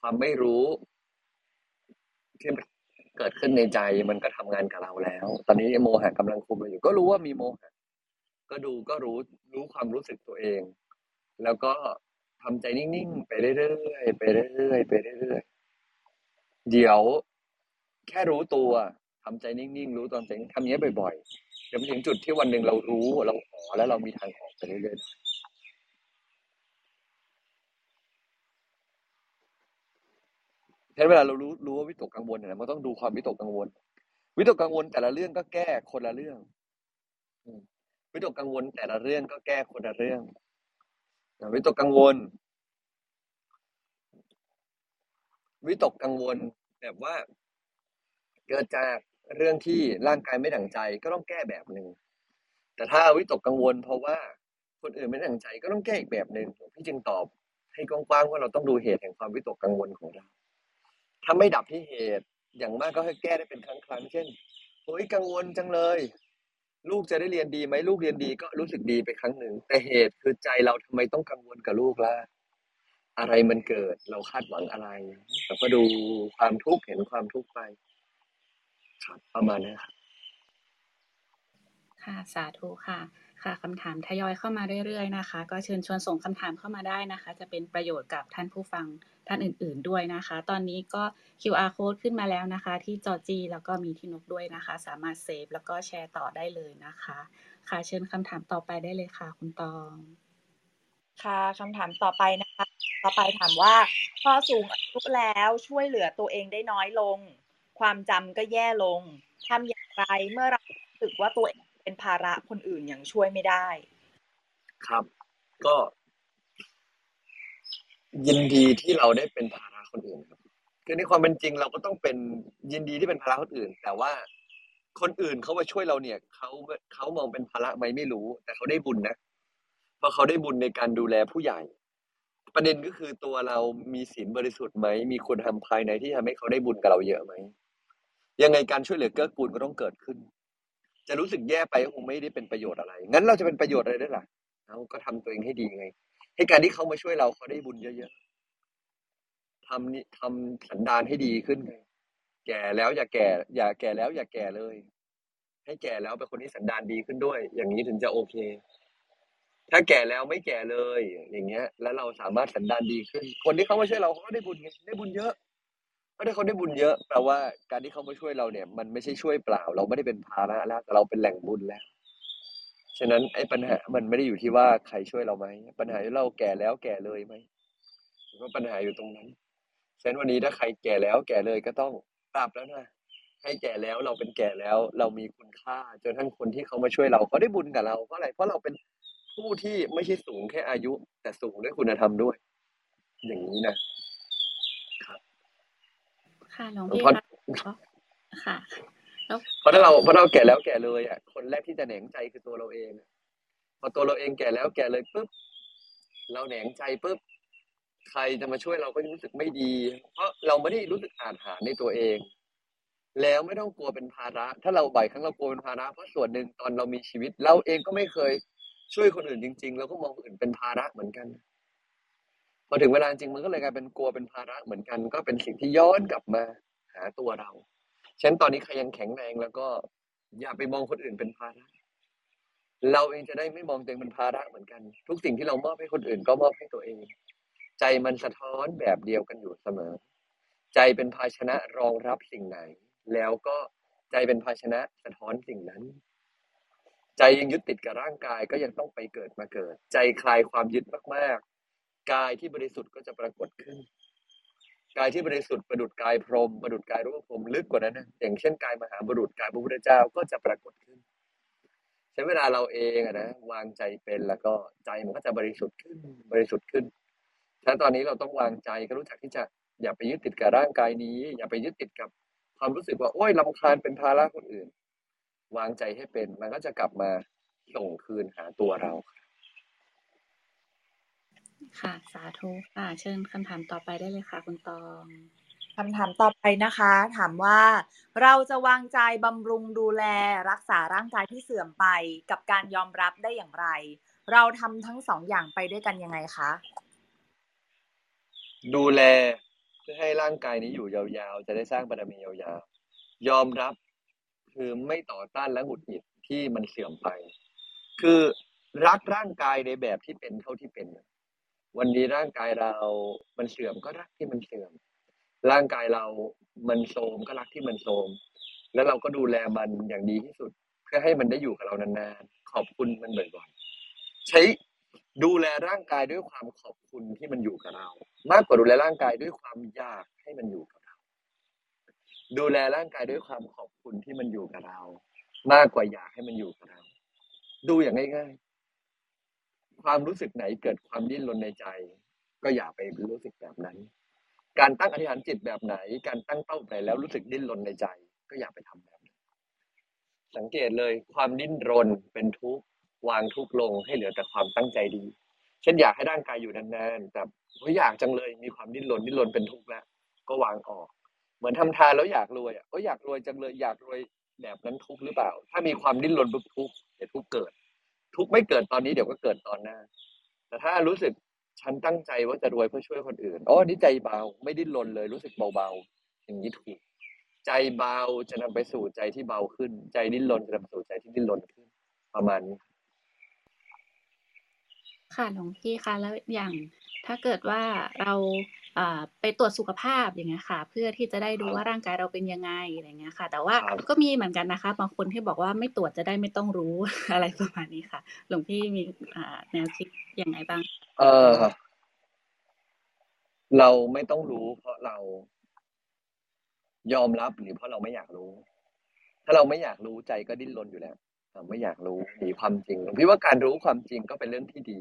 ความไม่รู้ที่ เกิดขึ้นในใจมันก็ทำงานกับเราแล้ว ตอนนี้โมหะกำลังคุมเราอยู่ ก็รู้ว่ามีโมหะก็ดูก็รู้รู้ความรู้สึกตัวเอง แล้วก็ทำใจนิ่งๆไปเรื่อยๆไปเรื่อยๆไปเรื่อยๆเดี๋ยวแค่รู้ตัวทำใจนิ่งๆรู้ตอนใจทำอย่างนี้ยบ่อยๆเดี๋ยวไปถึงจุดที่วันหนึ่งเรารู้เราขอแล้วเรามีทางออกไปเรื่อยๆ เพราะเวลาเรารู้รู้ว่าวิตกกังวลเนี่ยมันต้องดูความวิตกกังวล วิตกกังวลแต่ละเรื่องก็แก้คนละเรื่องวิตกกังวลแต่ละเรื่องก็แก้คนละเรื่องวิตกกังวล วิตกกังวลแบบว่าเกิดจากเรื่องที่ร่างกายไม่ดั่งใจก็ต้องแก้แบบหนึ่งแต่ถ้าวิตกกังวล เพราะว่าคนอื่นไม่ดั่งใจก็ต้องแก้อีกแบบหนึ่งพี่จึงตอบให้กว้างๆว่าเราต้องดูเหตุแห่งความวิตกกังวลของเรา ถ้าไม่ดับที่เหตุ อย่างมากก็ให้แก้ได้เป็นครั้งๆเช่นโอ้ยกังวลจังเลย ลูกจะได้เรียนดีไหมลูกเรียนดีก็รู้สึกดีไปครั้งหนึ่ง แต่เหตุคือใจเราทำไมต้องกังวลกับลูกล่ะอะไรมันเกิดเราคาดหวังอะไรเราก็ดูความทุกข์เห็นความทุกข์ไปครับประมาณนี้ครับค่ะสาธุค่ะค่ะคำถามทยอยเข้ามาเรื่อยๆนะคะ ก็เชิญชวนส่งคำถามเข้ามาได้นะคะ จะเป็นประโยชน์กับท่านผู้ฟัง ท่านอื่น ๆด้วยนะคะ ตอนนี้ก็ QR code ขึ้นมาแล้วนะคะ ที่จอจีแล้วก็มีที่นกด้วยนะคะ สามารถเซฟแล้วก็แชร์ต่อได้เลยนะคะ ค่ะเชิญคำถามต่อไปได้เลยค่ะ คุณตอง ค่ะคำถามต่อไปนะคะ ต่อไปถามว่า พอสูงอายุแล้วช่วยเหลือตัวเองได้น้อยลง ความจำก็แย่ลงทำอย่างไรเมื่อเรารู้สึกว่าตัวเองเป็นภาระคนอื่นอย่างช่วยไม่ได้ ครับ ก็ ยินดีที่เราได้เป็นภาระคนอื่นครับคือในความเป็นจริงเราก็ต้องเป็นยินดีที่เป็นภาระคนอื่น แต่ว่าคนอื่นเขามาช่วยเราเนี่ยเขาเขามองเป็นภาระไหมไม่รู้ แต่เขาได้บุญนะเพราะเขาได้บุญในการดูแลผู้ใหญ่ ประเด็นก็คือตัวเรามีศีลบริสุทธิ์ไหมมีคุณธรรมภายในที่ทำให้เขาได้บุญกับเราเยอะไหมยังไงการช่วยเหลือเกื้อกูลก็ต้องเกิดขึ้น จะรู้สึกแย่ไปก็คงไม่ได้เป็นประโยชน์อะไร งั้นเราจะเป็นประโยชน์อะไรได้ล่ะเราก็ทำตัวเองให้ดีไง ให้การที่เขามาช่วยเราเขาได้บุญเยอะๆทำนี่ทำสันดานให้ดีขึ้น แก่แล้วอย่าแก่ อย่าแก่แล้วอย่าแก่เลย ให้แก่แล้วเป็นคนที่สันดานดีขึ้นด้วย อย่างนี้ถึงจะโอเค ถ้าแก่แล้วไม่แก่เลย อย่างเงี้ย แล้วเราสามารถสันดานดีขึ้น คนที่เขามาช่วยเราเขาก็ได้บุญไงได้บุญเยอะก็ได้เขาได้บุญเยอะแปลว่าการที่เขามาช่วยเราเนี่ย มันไม่ใช่ช่วยเปล่า เราไม่ได้เป็นภาระแล้วแต่เราเป็นแหล่งบุญแล้ว ฉะนั้นไอ้ปัญหามันไม่ได้อยู่ที่ว่าใครช่วยเราไหมปัญหาที่เราแก่แล้วแก่เลยไหมว่าปัญหาอยู่ตรงนั้นฉะนั้นวันนี้ถ้าใครแก่แล้วแก่เลยก็ต้องปรับแล้วนะให้แก่แล้วเราเป็นแก่แล้ว เรามีคุณค่า จนทั้งคนที่เขามาช่วยเราเขาได้บุญกับเราเพราะอะไรเพราะเราเป็นผู้ที่ไม่ใช่สูงแค่อายุ แต่สูงด้วยคุณธรรมด้วย อย่างนี้นะค่ะหลวงพี่เพราะคะค่ะแล้ว เพราะถ้าเราเพราะเราแก่แล้วแก่เลยอะคนแรกที่จะแหนงใจคือตัวเราเองพอตัวเราเองแก่แล้วแก่เลยปุ๊บเราแหนงใจปุ๊บใครจะมาช่วยเราก็รู้สึกไม่ดี เพราะเราไม่ได้รู้สึกอาจหาในตัวเอง แล้วไม่ต้องกลัวเป็นภาระ ถ้าเราบ่อยครั้งเรากลัวเป็นภาระ เพราะส่วนหนึ่งตอนเรามีชีวิต เราเองก็ไม่เคยช่วยคนอื่นจริง ๆ แล้วก็มองคนอื่นเป็นภาระเหมือนกันพอถึงเวลาจริงมันก็เลยกลายเป็นกลัวเป็นภาระเหมือนกัน ก็เป็นสิ่งที่ย้อนกลับมาหาตัวเรา ฉันตอนนี้ใครยังแข็งแรงแล้วก็ อย่าไปมองคนอื่นเป็นภาระ เราเองจะได้ไม่มองตัวเองเป็นภาระเหมือนกัน ทุกสิ่งที่เรามอบให้คนอื่นก็มอบให้ตัวเอง ใจมันสะท้อนแบบเดียวกันอยู่เสมอ ใจเป็นภาชนะรองรับสิ่งไหน แล้วก็ใจเป็นภาชนะสะท้อนสิ่งนั้น ใจยังยึดติดกับร่างกายก็ยังต้องไปเกิดมาเกิด ใจคลายความยึดมากๆ กายที่บริสุทธิ์ก็จะปรากฏขึ้น กายที่บริสุทธิ์ประดุจกายพรหมประดุจกายรูปพรหมลึกกว่านั้นนะอย่างเช่นกายมหาบุรุษกายพระพุทธเจ้าก็จะปรากฏขึ้น ใช้เวลาเราเองอะนะวางใจเป็นแล้วก็ใจมันก็จะบริสุทธิ์ขึ้นบริสุทธิ์ขึ้นถ้าตอนนี้เราต้องวางใจก็รู้จักที่จะอย่าไปยึดติดกับร่างกายนี้ อย่าไปยึดติดกับความรู้สึกว่าโอ้ยลำคาญเป็นภาระคนอื่น วางใจให้เป็นมันก็จะกลับมาส่งคืนหาตัวเรา ค่ะ สาธุค่ะ เชิญคำถามต่อไปได้เลยค่ะ คุณตองคำถามต่อไปนะคะ ถามว่า เราจะวางใจบำรุงดูแลรักษาร่างกายที่เสื่อมไปกับการยอมรับได้อย่างไร เราทำทั้งสองอย่างไปด้วยกันยังไงคะดูแลเพื่อให้ร่างกายนี้อยู่ยาวๆ จะได้สร้างบารมียาวๆยอมรับคือไม่ต่อต้านและหงุดหงิดที่มันเสื่อมไป คือรักร่างกายในแบบที่เป็นเท่าที่เป็น วันนี้ร่างกายเรา มันเสื่อมก็รักที่มันเสื่อม ร่างกายเรา มันโทรมก็รักที่มันโทรมแล้วเราก็ดูแลมันอย่างดีที่สุด เพื่อให้มันได้อยู่กับเรานานๆ ขอบคุณมันบ่อยๆ ใช้ดูแลร่างกายด้วยความขอบคุณที่มันอยู่กับเรา มากกว่าดูแลร่างกายด้วยความอยากให้มันอยู่กับเรา ดูแลร่างกายด้วยความขอบคุณที่มันอยู่กับเรา มากกว่าอยากให้มันอยู่กับเรา ดูอย่างง่ายๆ ความรู้สึกไหนเกิดความดิ้นรนในใจ ก็อย่าไปรู้สึกแบบนั้น การตั้งอธิษฐานจิตแบบไหน การตั้งเป้าไหนแล้วรู้สึกดิ้นรนในใจ ก็อย่าไปทำแบบนั้นสังเกตเลยความดิ้นรนเป็นทุกข์วางทุกข์ลงให้เหลือแต่ความตั้งใจดี เช่นอยากให้ร่างกายอยู่นานๆแต่เฮ้ยอยากจังเลยมีความดิ้นรนดิ้นรนเป็นทุกข์แล้วก็วางออก เหมือนทำทานแล้วอยากรวยอะก็อยากรวยจังเลยอยากรวยแบบนั้นทุกข์หรือเปล่า ถ้ามีความดิ้นรนปุ๊บทุกข์เดี๋ยวทุกข์เกิด ทุกข์ไม่เกิดตอนนี้เดี๋ยวก็เกิดตอนหน้า แต่ถ้ารู้สึกฉันตั้งใจว่าจะรวยเพื่อช่วยคนอื่นอ๋อนี่ใจเบาไม่ดิ้นรนเลย รู้สึกเบาๆอย่างนี้ถูกใจเบาจะนำไปสู่ใจที่เบาขึ้น ใจดิ้นรนจะนำไปสู่ใจที่ดิ้นรนขึ้น ประมาณนี้ค่ะหลวงพี่คะแล้วอย่าง ถ้าเกิดว่าเราอ่าไปตรวจสุขภาพอย่างเงี้ยค่ะ เพื่อที่จะได้ดูว่าร่างกายเราเป็นยังไงอะไรเงี้ยค่ะ แต่ว่าครับก็มีเหมือนกันนะคะบางคนที่บอกว่าไม่ตรวจจะได้ไม่ต้องรู้อะไรประมาณนี้ค่ะ หลวงพี่มีอ่าแนวคิดยังไงบ้าง เออเราไม่ต้องรู้ เพราะเรายอมรับหรือเพราะเราไม่อยากรู้ ถ้าเราไม่อยากรู้ใจก็ดิ้นรนอยู่แล้วเราไม่อยากรู้หนีความจริงพี่ว่าการรู้ความจริงก็เป็นเรื่องที่ดี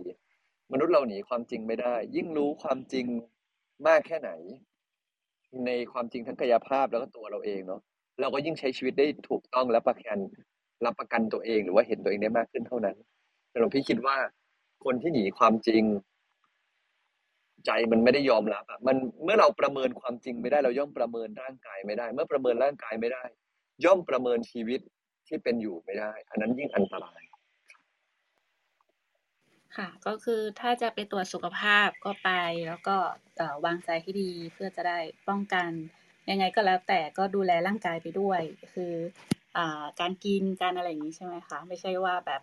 มนุษย์เราหนีความจริงไม่ได้ ยิ่งรู้ความจริงมากแค่ไหน ในความจริงทั้งกายภาพแล้วก็ตัวเราเองเนาะเราก็ยิ่งใช้ชีวิตได้ถูกต้องและประกันรับประกันตัวเองหรือว่าเห็นตัวเองได้มากขึ้นเท่านั้นแต่หลวงพี่คิดว่าคนที่หนีความจริง ใจมันไม่ได้ยอมรับอะมันเมื่อเราประเมินความจริงไม่ได้เราย่อมประเมินร่างกายไม่ได้ เมื่อประเมินร่างกายไม่ได้ ย่อมประเมินชีวิตที่เป็นอยู่ไม่ได้ อันนั้นยิ่งอันตราย ค่ะ ก็คือถ้าจะไปตรวจสุขภาพก็ไป แล้วก็วางใจให้ดีเพื่อจะได้ป้องกัน ยังไงก็แล้วแต่ก็ดูแลร่างกายไปด้วย คืออการกินการอะไรอย่างนี้ใช่ไหมคะไม่ใช่ว่าแบบ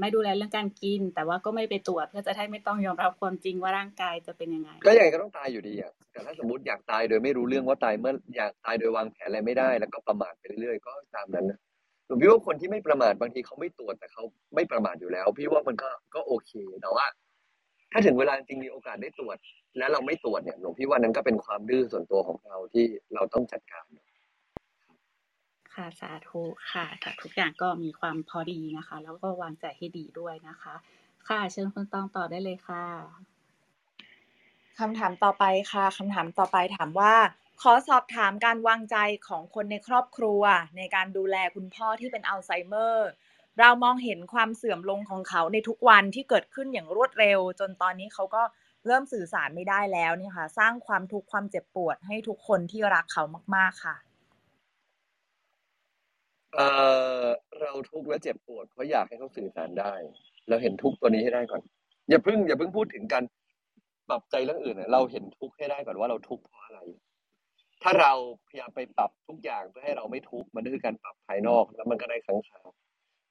ไม่ดูแลเรื่องการกิน แต่ว่าก็ไม่ไปตรวจเพื่อจะได้ไม่ต้องยอมรับความจริงว่าร่างกายจะเป็นยังไง ก็ยังไงก็ต้องตายอยู่ดีอะแต่ถ้าสมมติอยากตายโดยไม่รู้เรื่องว่าตายเมื่ออยากตายโดยวางแผนอะไรไม่ได้ แล้วก็ประมาทไปเรื่อยๆก็ตามนั้นนะ ผมพี่ว่าคนที่ไม่ประมาทบางทีเขาไม่ตรวจแต่เขาไม่ประมาทอยู่แล้ว พี่ว่ามันก็ก็โอเคแต่ว่า ถ้าถึงเวลาจริงมีโอกาสได้ตรวจ แล้วเราไม่ตรวจเนี่ยหลวงพี่ว่านั้นก็เป็นความดื้อส่วนตัวของเราที่เราต้องจัดการ ค่ะสาธุค่ะแต่ทุกอย่างก็มีความพอดีนะคะ แล้วก็วางใจให้ดีด้วยนะคะ ค่ะเชิญคุณตองต่อได้เลยค่ะคำถามต่อไปค่ะคำถามต่อไปถามว่า ขอสอบถามการวางใจของคนในครอบครัว ในการดูแลคุณพ่อที่เป็นอัลไซเมอร์ เรามองเห็นความเสื่อมลงของเขาในทุกวันที่เกิดขึ้นอย่างรวดเร็ว จนตอนนี้เขาก็เริ่มสื่อสารไม่ได้แล้วเนี่ยค่ะ สร้างความทุกข์ความเจ็บปวดให้ทุกคนที่รักเขามาก ๆค่ะเออเราทุกข์และเจ็บปวดเพราะอยากให้เขาสื่อสารได้ เราเห็นทุกข์ตัวนี้ให้ได้ก่อน อย่าเพิ่งอย่าเพิ่งพูดถึงการปรับใจเรื่องอื่นเราเห็นทุกข์ให้ได้ก่อนว่าเราทุกข์เพราะอะไร ถ้าเราพยายามไปปรับทุกอย่างเพื่อให้เราไม่ทุกข์มันก็คือการปรับภายนอกแล้วมันก็ได้ครั้งคาว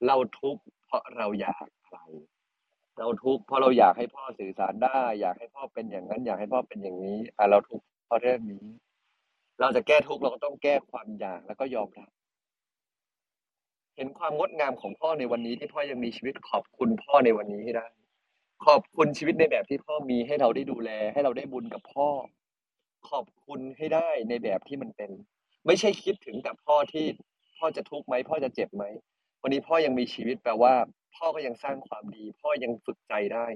เราทุกข์เพราะเราอยากอะไร เราทุกข์เพราะเราอยากให้พ่อสื่อสารได้ อยากให้พ่อเป็นอย่างนั้น อยากให้พ่อเป็นอย่างนี้อะเราทุกข์เพราะเรื่องนี้ เราจะแก้ทุกข์เราก็ต้องแก้ความอยากแล้วก็ยอมรับเห็นความงดงามของพ่อในวันนี้ที่พ่อยังมีชีวิตขอบคุณพ่อในวันนี้ให้ได้ ขอบคุณชีวิตในแบบที่พ่อมีให้เราได้ดูแล ให้เราได้บุญกับพ่อ ขอบคุณให้ได้ในแบบที่มันเป็น ไม่ใช่คิดถึงแต่พ่อที่พ่อจะทุกข์ไหมพ่อจะเจ็บไหมวันนี้พ่อยังมีชีวิตแปลว่า พ่อก็ยังสร้างความดี พ่อยังฝึกใจได้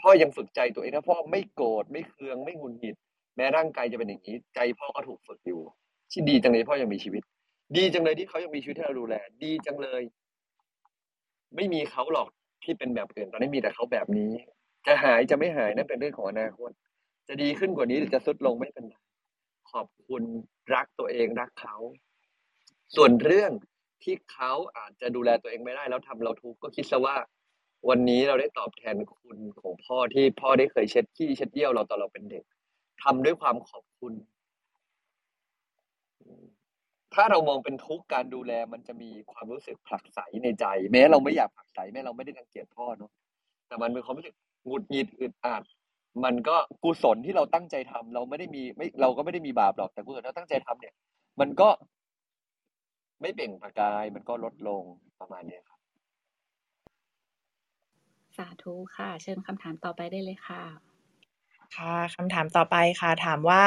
พ่อยังฝึกใจตัวเองถ้าพ่อไม่โกรธไม่เคืองไม่หงุดหงิด แม้ร่างกายจะเป็นอย่างนี้ ใจพ่อก็ถูกฝึกอยู่ที่ดีจังเลยพ่อยังมีชีวิต ดีจังเลยที่เขายังมีชีวิตให้เราดูแล ดีจังเลย ไม่มีเขาหรอกที่เป็นแบบอื่นตอนนี้มีแต่เขาแบบนี้ จะหายจะไม่หายนั่นเป็นเรื่องของอนาคต จะดีขึ้นกว่านี้หรือจะทรุดลงไม่เป็นไรขอบคุณรักตัวเองรักเขา ส่วนเรื่องที่เขาอาจจะดูแลตัวเองไม่ได้แล้วทำเราทุกข์ก็คิดซะว่า วันนี้เราได้ตอบแทนคุณของพ่อที่พ่อได้เคยเช็ดขี้เช็ดเยี่ยวเราตอนเราเป็นเด็กทำด้วยความขอบคุณ ถ้าเรามองเป็นทุกข์การดูแลมันจะมีความรู้สึกผลักไสในใจ แม้เราไม่อยากผลักไสแม้เราไม่ได้รังเกียจพ่อเนาะแต่มันเป็นความรู้สึกหงุดหงิดอึดอัด มันก็กุศลที่เราตั้งใจทำเราไม่ได้มีไม่เราก็ไม่ได้มีบาปหรอกแต่กุศลที่เราตั้งใจทำเนี่ย มันก็ไม่เปล่งประกาย มันก็ลดลงประมาณเนี้ยครับ สาธุค่ะ เชิญคำถามต่อไปได้เลยค่ะ ค่ะคำถามต่อไปค่ะ ถามว่า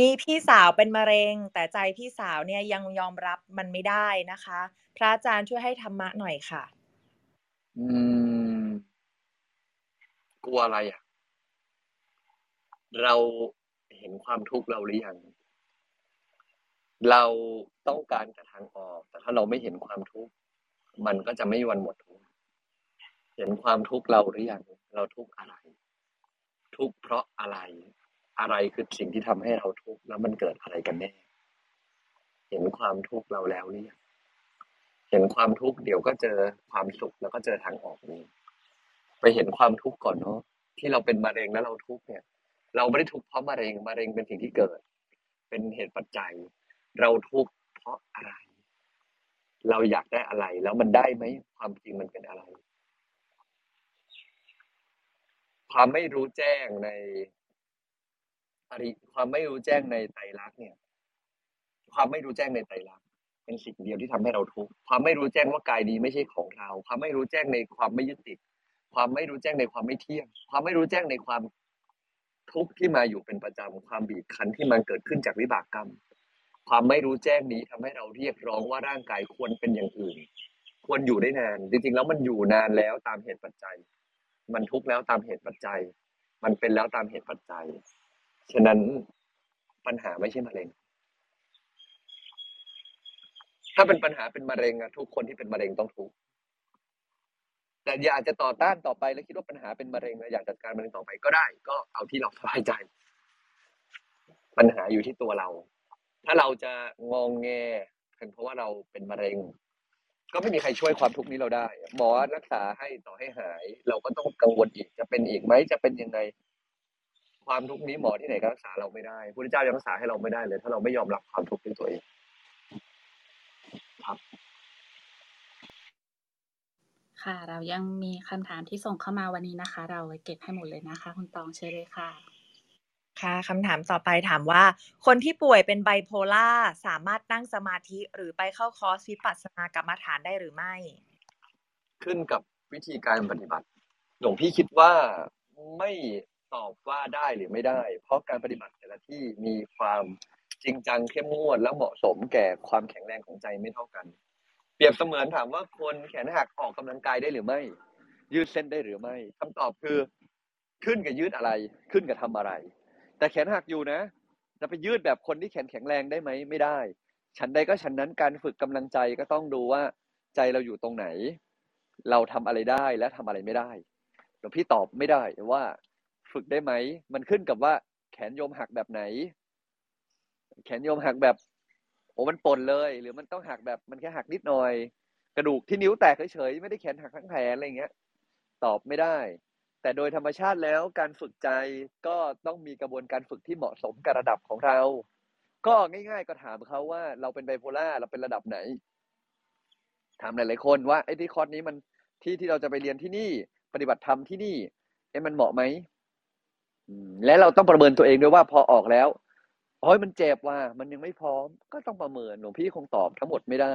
มีพี่สาวเป็นมะเร็ง แต่ใจพี่สาวเนี่ยยังยอมรับมันไม่ได้นะคะ พระอาจารย์ช่วยให้ธรรมะหน่อยค่ะ อืม กลัวอะไรอะ เราเห็นความทุกข์เราหรือยัง เราต้องการแต่ทางออก แต่ถ้าเราไม่เห็นความทุกข์มันก็จะไม่มีวันหมดทุกข์เห็นความทุกข์เราหรือยังเราทุกข์อะไร ทุกข์เพราะอะไร อะไรคือสิ่งที่ทำให้เราทุกข์แล้วมันเกิดอะไรกันแน่ เห็นความทุกข์เราแล้วหรือยังเห็นความทุกข์เดี๋ยวก็เจอความสุขแล้วก็เจอทางออกนี้ ไปเห็นความทุกข์ก่อนเนาะที่เราเป็นมะเร็งแล้วเราทุกข์เนี่ย เราไม่ได้ทุกข์เพราะมะเร็งมะเร็งเป็นสิ่งที่เกิด เป็นเหตุปัจจัย เราทุกข์เพราะอะไร เราอยากได้อะไร แล้วมันได้ไหมความจริงมันเป็นอะไร ความไม่รู้แจ้งในอริความไม่รู้แจ้งในไตรลักษณ์เนี่ย ความไม่รู้แจ้งในไตรลักษณ์เป็นสิ่งเดียวที่ทำให้เราทุกข์ความไม่รู้แจ้งว่ากายนี้ไม่ใช่ของเรา ความไม่รู้แจ้งในความไม่ยึดติด ความไม่รู้แจ้งในความไม่เที่ยง ความไม่รู้แจ้งในความ ทุกข์ที่มาอยู่เป็นประจำความบีบคั้นที่มันเกิดขึ้นจากวิบากกรรม ความไม่รู้แจ้งนี้ทำให้เราเรียกร้องว่าร่างกายควรเป็นอย่างอื่น ควรอยู่ได้นาน จริงๆ แล้วมันอยู่นานแล้วตามเหตุปัจจัย มันทุกข์แล้วตามเหตุปัจจัย มันเป็นแล้วตามเหตุปัจจัย ฉะนั้นปัญหาไม่ใช่มะเร็ง ถ้าเป็นปัญหาเป็นมะเร็งอะทุกคนที่เป็นมะเร็งต้องทุกข์ แต่อยากจะต่อต้านต่อไปแล้วคิดว่าปัญหาเป็นมะเร็งแล้วอยากจัดการมะเร็งต่อไปก็ได้ ก็เอาที่เราสบายใจ ปัญหาอยู่ที่ตัวเรา ถ้าเราจะงองแงเพียงเพราะว่าเราเป็นมะเร็ง ก็ไม่มีใครช่วยความทุกข์นี้เราได้หมอรักษาให้ต่อให้หาย เราก็ต้องกังวลอีกจะเป็นอีกไหมจะเป็นยังไงความทุกข์นี้หมอที่ไหนก็รักษาเราไม่ได้พระเจ้ายังรักษาให้เราไม่ได้เลย ถ้าเราไม่ยอมรับความทุกข์ในตัวเองครับ ค่ะ เรายังมีคำถามที่ส่งเข้ามาวันนี้นะคะ เราไว้เก็บให้หมดเลยนะคะ คุณตองเชิญเลยค่ะ ค่ะคำถามต่อไปถามว่า คนที่ป่วยเป็นไบโพล่าสามารถนั่งสมาธิหรือไปเข้าคอร์สวิปัสสนากรรมฐานได้หรือไม่ ขึ้นกับวิธีการปฏิบัติ หลวงพี่คิดว่าไม่ตอบว่าได้หรือไม่ได้ เพราะการปฏิบัติแต่ละที่มีความจริงจังเข้มงวดและเหมาะสมแก่ความแข็งแรงของใจไม่เท่ากัน เปรียบเสมือนถามว่าคนแขนหักออกกำลังกายได้หรือไม่ ยืดเส้นได้หรือไม่คำตอบคือขึ้นกับยืดอะไร ขึ้นกับทำอะไร แต่แขนหักอยู่นะ จะไปยืดแบบคนที่แขนแข็งแรงได้ไหมไม่ได้ ฉันใดก็ฉันนั้นการฝึกกำลังใจก็ต้องดูว่าใจเราอยู่ตรงไหน เราทำอะไรได้และทำอะไรไม่ได้หลวงพี่ตอบไม่ได้ว่าฝึกได้ไหม มันขึ้นกับว่าแขนโยมหักแบบไหน แขนโยมหักแบบ โอ้มันปนเลย หรือมันต้องหักแบบมันแค่หักนิดหน่อย กระดูกที่นิ้วแตกเฉยๆไม่ได้แขนหักทั้งแขนอะไรเงี้ย ตอบไม่ได้ แต่โดยธรรมชาติแล้วการฝึกใจก็ต้องมีกระบวนการฝึกที่เหมาะสมกับระดับของเรา ก็ง่าย ๆ ก็ถามเขาว่า เราเป็นไบโพล่าเราเป็นระดับไหน ถามหลายๆคนว่าไอ้ที่คอร์สนี้มันที่ที่เราจะไปเรียนที่นี่ ปฏิบัติธรรมที่นี่เอ้มันเหมาะไหมอืมและเราต้องประเมินตัวเองด้วยว่าพอออกแล้ว โอ้ยมันเจ็บว่ามันยังไม่พร้อม ก็ต้องประเมินหลวงพี่คงตอบทั้งหมดไม่ได้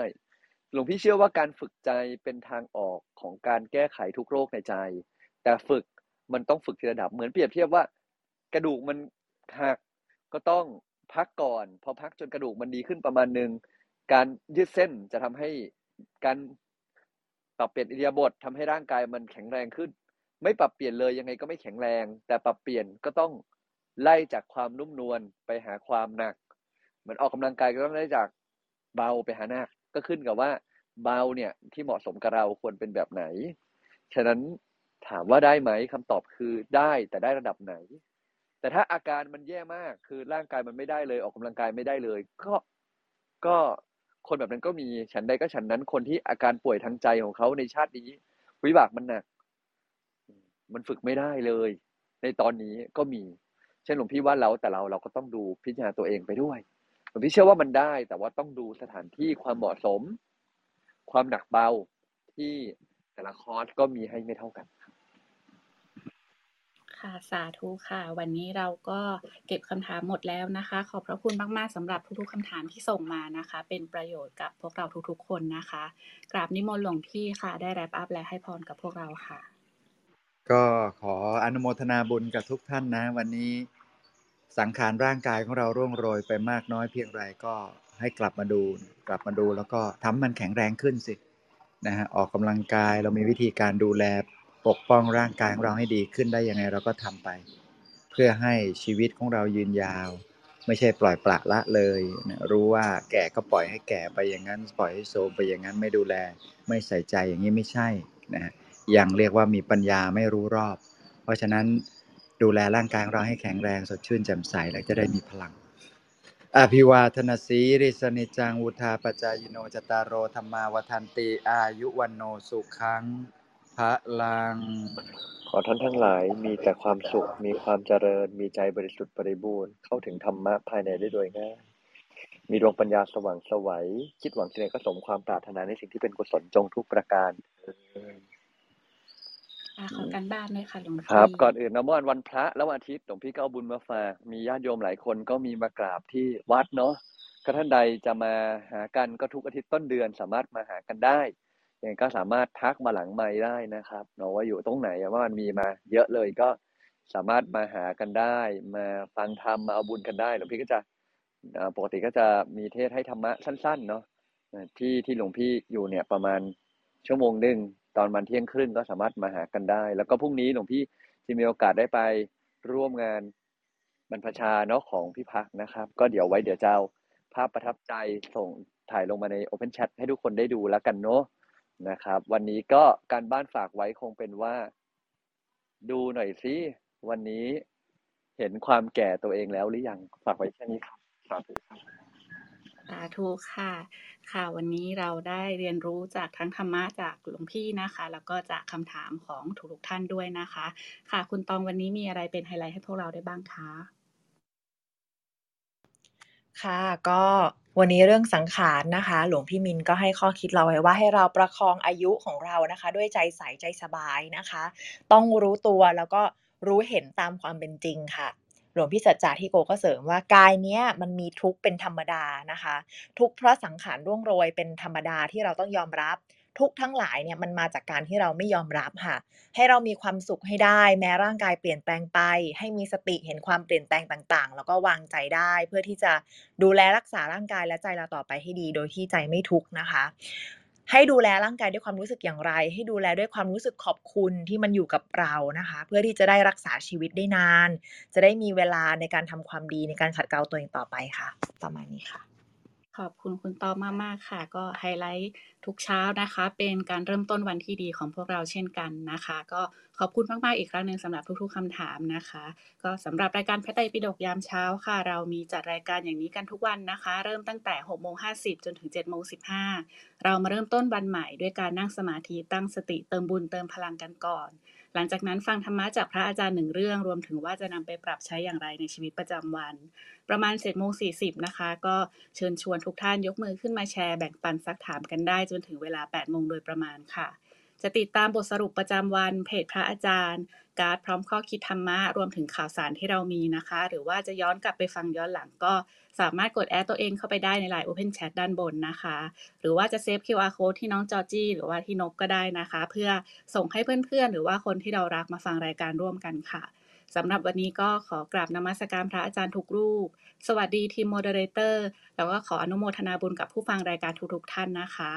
หลวงพี่เชื่อว่าการฝึกใจเป็นทางออกของการแก้ไขทุกโรคในใจ แต่ฝึกมันต้องฝึกทีระดับเหมือนเปรียบเทียบว่า กระดูกมันหักก็ต้องพักก่อน พอพักจนกระดูกมันดีขึ้นประมาณหนึ่งการยืดเส้นจะทำให้การปรับเปลี่ยนอิริยาบถทำให้ร่างกายมันแข็งแรงขึ้น ไม่ปรับเปลี่ยนเลยยังไงก็ไม่แข็งแรง แต่ปรับเปลี่ยนก็ต้อง ไล่จากความนุ่มนวลไปหาความหนัก เหมือนออกกำลังกายก็ต้องไล่จากเบาไปหาหนัก ก็ขึ้นกับว่าเบาเนี่ยที่เหมาะสมกับเราควรเป็นแบบไหน ฉะนั้นถามว่าได้ไหมคำตอบคือได้แต่ได้ระดับไหน แต่ถ้าอาการมันแย่มากคือร่างกายมันไม่ได้เลย ออกกำลังกายไม่ได้เลย ก็ก็คนแบบนั้นก็มีฉันใดก็ฉันนั้นคนที่อาการป่วยทางใจของเขาในชาตินี้ วิบากมันหนัก มันฝึกไม่ได้เลย ในตอนนี้ก็มี ช่นหลวงพี่ว่าเราแต่เราเราก็ต้องดูพิจารณาตัวเองไปด้วย หลวงพี่เชื่อว่ามันได้ แต่ว่าต้องดูสถานที่ความเหมาะสม ความหนักเบาที่แต่ละคอร์สก็มีให้ไม่เท่ากัน ค่ะสาธุค่ะ วันนี้เราก็เก็บคำถามหมดแล้วนะคะ ขอบพระคุณมาก ๆสำหรับทุกๆคำถามที่ส่งมานะคะ เป็นประโยชน์กับพวกเราทุกๆ คนนะคะกราบนิมนต์หลวงพี่ค่ะ ได้แรปอัพและให้พรกับพวกเราค่ะ ก็ขออนุโมทนาบุญกับทุกท่านนะ วันนี้ สังขารร่างกายของเราร่วงโรยไปมากน้อยเพียงไรก็ให้กลับมาดู กลับมาดูแล้วก็ทำให้มันแข็งแรงขึ้นสินะฮะออกกำลังกายเรามีวิธีการดูแลปกป้องร่างกายของเราให้ดีขึ้นได้ยังไงเราก็ทำไป เพื่อให้ชีวิตของเรายืนยาว ไม่ใช่ปล่อยปละละเลยนะรู้ว่าแก่ก็ปล่อยให้แก่ไปอย่างนั้นปล่อยให้โทรมไปอย่างนั้นไม่ดูแล ไม่ใส่ใจอย่างนี้ไม่ใช่นะฮะยังเรียกว่ามีปัญญาไม่รู้รอบ เพราะฉะนั้น ดูแลร่างกายของเราให้แข็งแรงสดชื่นแจ่มใสแล้วจะได้มีพลัง อภิวาทนาสีริสนิจังวุธาปจายโนจตารโรธรรมาวทันติอายุวันโนสุขังพระลัง ขอท่านทั้งหลายมีแต่ความสุขมีความเจริญ มีใจบริสุทธิ์บริบูรณ์เข้าถึงธรรมะภายในได้โดยง่ายมีดวงปัญญาสว่างสวัย คิดหวังสิ่งใดก็สมความปรารถนาในสิ่งที่เป็นกุศลจงทุกประการ ค่ะขอการบ้านด้วยค่ะหลวงพี่ครับ ก่อนอื่นนะเมื่อวันวันพระแล้ววันอาทิตย์หลวงพี่ก็เอาบุญมาฝากมีญาติโยมหลายคนก็มีมากราบที่วัดเนาะก็ท่านใดจะมาหากันก็ทุกอาทิตย์ต้นเดือนสามารถมาหากันได้ยังไงก็สามารถทักมาหลังไมค์ได้นะครับเนาะว่าอยู่ตรงไหนว่ามันมีมาเยอะเลยก็สามารถมาหากันได้ มาฟังธรรมมาเอาบุญกันได้หลวงพี่ก็จะอ่าปกติก็จะมีเทศให้ธรรมะสั้นๆเนาะเอ่อที่ที่หลวงพี่อยู่เนี่ยประมาณชั่วโมงหนึ่ง ตอนวันเที่ยงครึ่งก็สามารถมาหากันได้ แล้วก็พรุ่งนี้หลวงพี่จะมีโอกาสได้ไปร่วมงานบรรพชาเนาะของพี่พักนะครับ ก็เดี๋ยวไว้เดี๋ยวจะเอาภาพประทับใจส่งถ่ายลงมาใน Open Chat ให้ทุกคนได้ดูแล้วกันเนาะนะครับ วันนี้ก็การบ้านฝากไว้คงเป็นว่า ดูหน่อยสิวันนี้เห็นความแก่ตัวเองแล้วหรือยังฝากไว้แค่นี้ครับสาธุครับ สาธุค่ะ ค่ะ วันนี้เราได้เรียนรู้จากทั้งธรรมะจากหลวงพี่นะคะ แล้วก็จากคำถามของทุกท่านด้วยนะคะ ค่ะ คุณตองวันนี้มีอะไรเป็นไฮไลท์ให้พวกเราได้บ้างคะค่ะก็วันนี้เรื่องสังขารนะคะ หลวงพี่มินก็ให้ข้อคิดเราไว้ว่าให้เราประคองอายุของเรานะคะ ด้วยใจใสใจสบายนะคะ ต้องรู้ตัวแล้วก็รู้เห็นตามความเป็นจริงค่ะ ลวงพี่สัจจาที่โกก็เสริมว่ากายเนี้ยมันมีทุกข์เป็นธรรมดานะคะ ทุกข์เพราะสังขารร่วงโรยเป็นธรรมดาที่เราต้องยอมรับทุกทั้งหลายเนี่ยมันมาจากการที่เราไม่ยอมรับค่ะ ให้เรามีความสุขให้ได้ แม้ร่างกายเปลี่ยนแปลงไป ให้มีสติเห็นความเปลี่ยนแปลงต่างๆ แล้วก็วางใจได้ เพื่อที่จะดูแลรักษาร่างกายและใจเราต่อไปให้ดี โดยที่ใจไม่ทุกข์นะคะ ให้ดูแลร่างกายด้วยความรู้สึกอย่างไร ให้ดูแลด้วยความรู้สึกขอบคุณที่มันอยู่กับเรานะคะ เพื่อที่จะได้รักษาชีวิตได้นาน จะได้มีเวลาในการทำความดีในการขัดเกลาตัวเองต่อไปค่ะ ประมาณนี้ค่ะ ขอบคุณคุณตอมมาก ๆ ค่ะ ก็ไฮไลต์ทุกเช้านะคะ เป็นการเริ่มต้นวันที่ดีของพวกเราเช่นกันนะคะ ก็ขอบคุณมาก ๆ อีกครั้งหนึ่งสำหรับทุก ๆคำถามนะคะ ก็สำหรับรายการพระไตรปิฎกยามเช้าค่ะ เรามีจัดรายการอย่างนี้กันทุกวันนะคะ เริ่มตั้งแต่6โมง50จนถึง7โมง15เรามาเริ่มต้นวันใหม่ด้วยการนั่งสมาธิตั้งสติเติมบุญเติมพลังกันก่อน หลังจากนั้นฟังธรรมะจากพระอาจารย์หนึ่งเรื่อง รวมถึงว่าจะนำไปปรับใช้อย่างไรในชีวิตประจำวัน ประมาณเสร็จโมงสีนะคะ ก็เชิญชวนทุกท่านยกมือขึ้นมาแชร์แบ่งปันซักถามกันได้จนถึงเวลา8โมงโดยประมาณค่ะ จะติดตามบทสรุปประจำวันเพจพระอาจารย์ การ์ดพร้อมข้อคิดธรรมะ รวมถึงข่าวสารที่เรามีนะคะ หรือว่าจะย้อนกลับไปฟังย้อนหลังก็สามารถกด add ตัวเองเข้าไปได้ใน Line Open Chat ด้านบนนะคะ หรือว่าจะ save QR Code ที่น้องจอจี้หรือว่าที่นกก็ได้นะคะ เพื่อส่งให้เพื่อนๆ หรือว่าคนที่เรารักมาฟังรายการร่วมกันค่ะสำหรับวันนี้ก็ขอกราบนมัสการพระอาจารย์ทุกรูป สวัสดีทีม moderator แล้วก็ขออนุโมทนาบุญกับผู้ฟังรายการทุกๆท่านนะคะ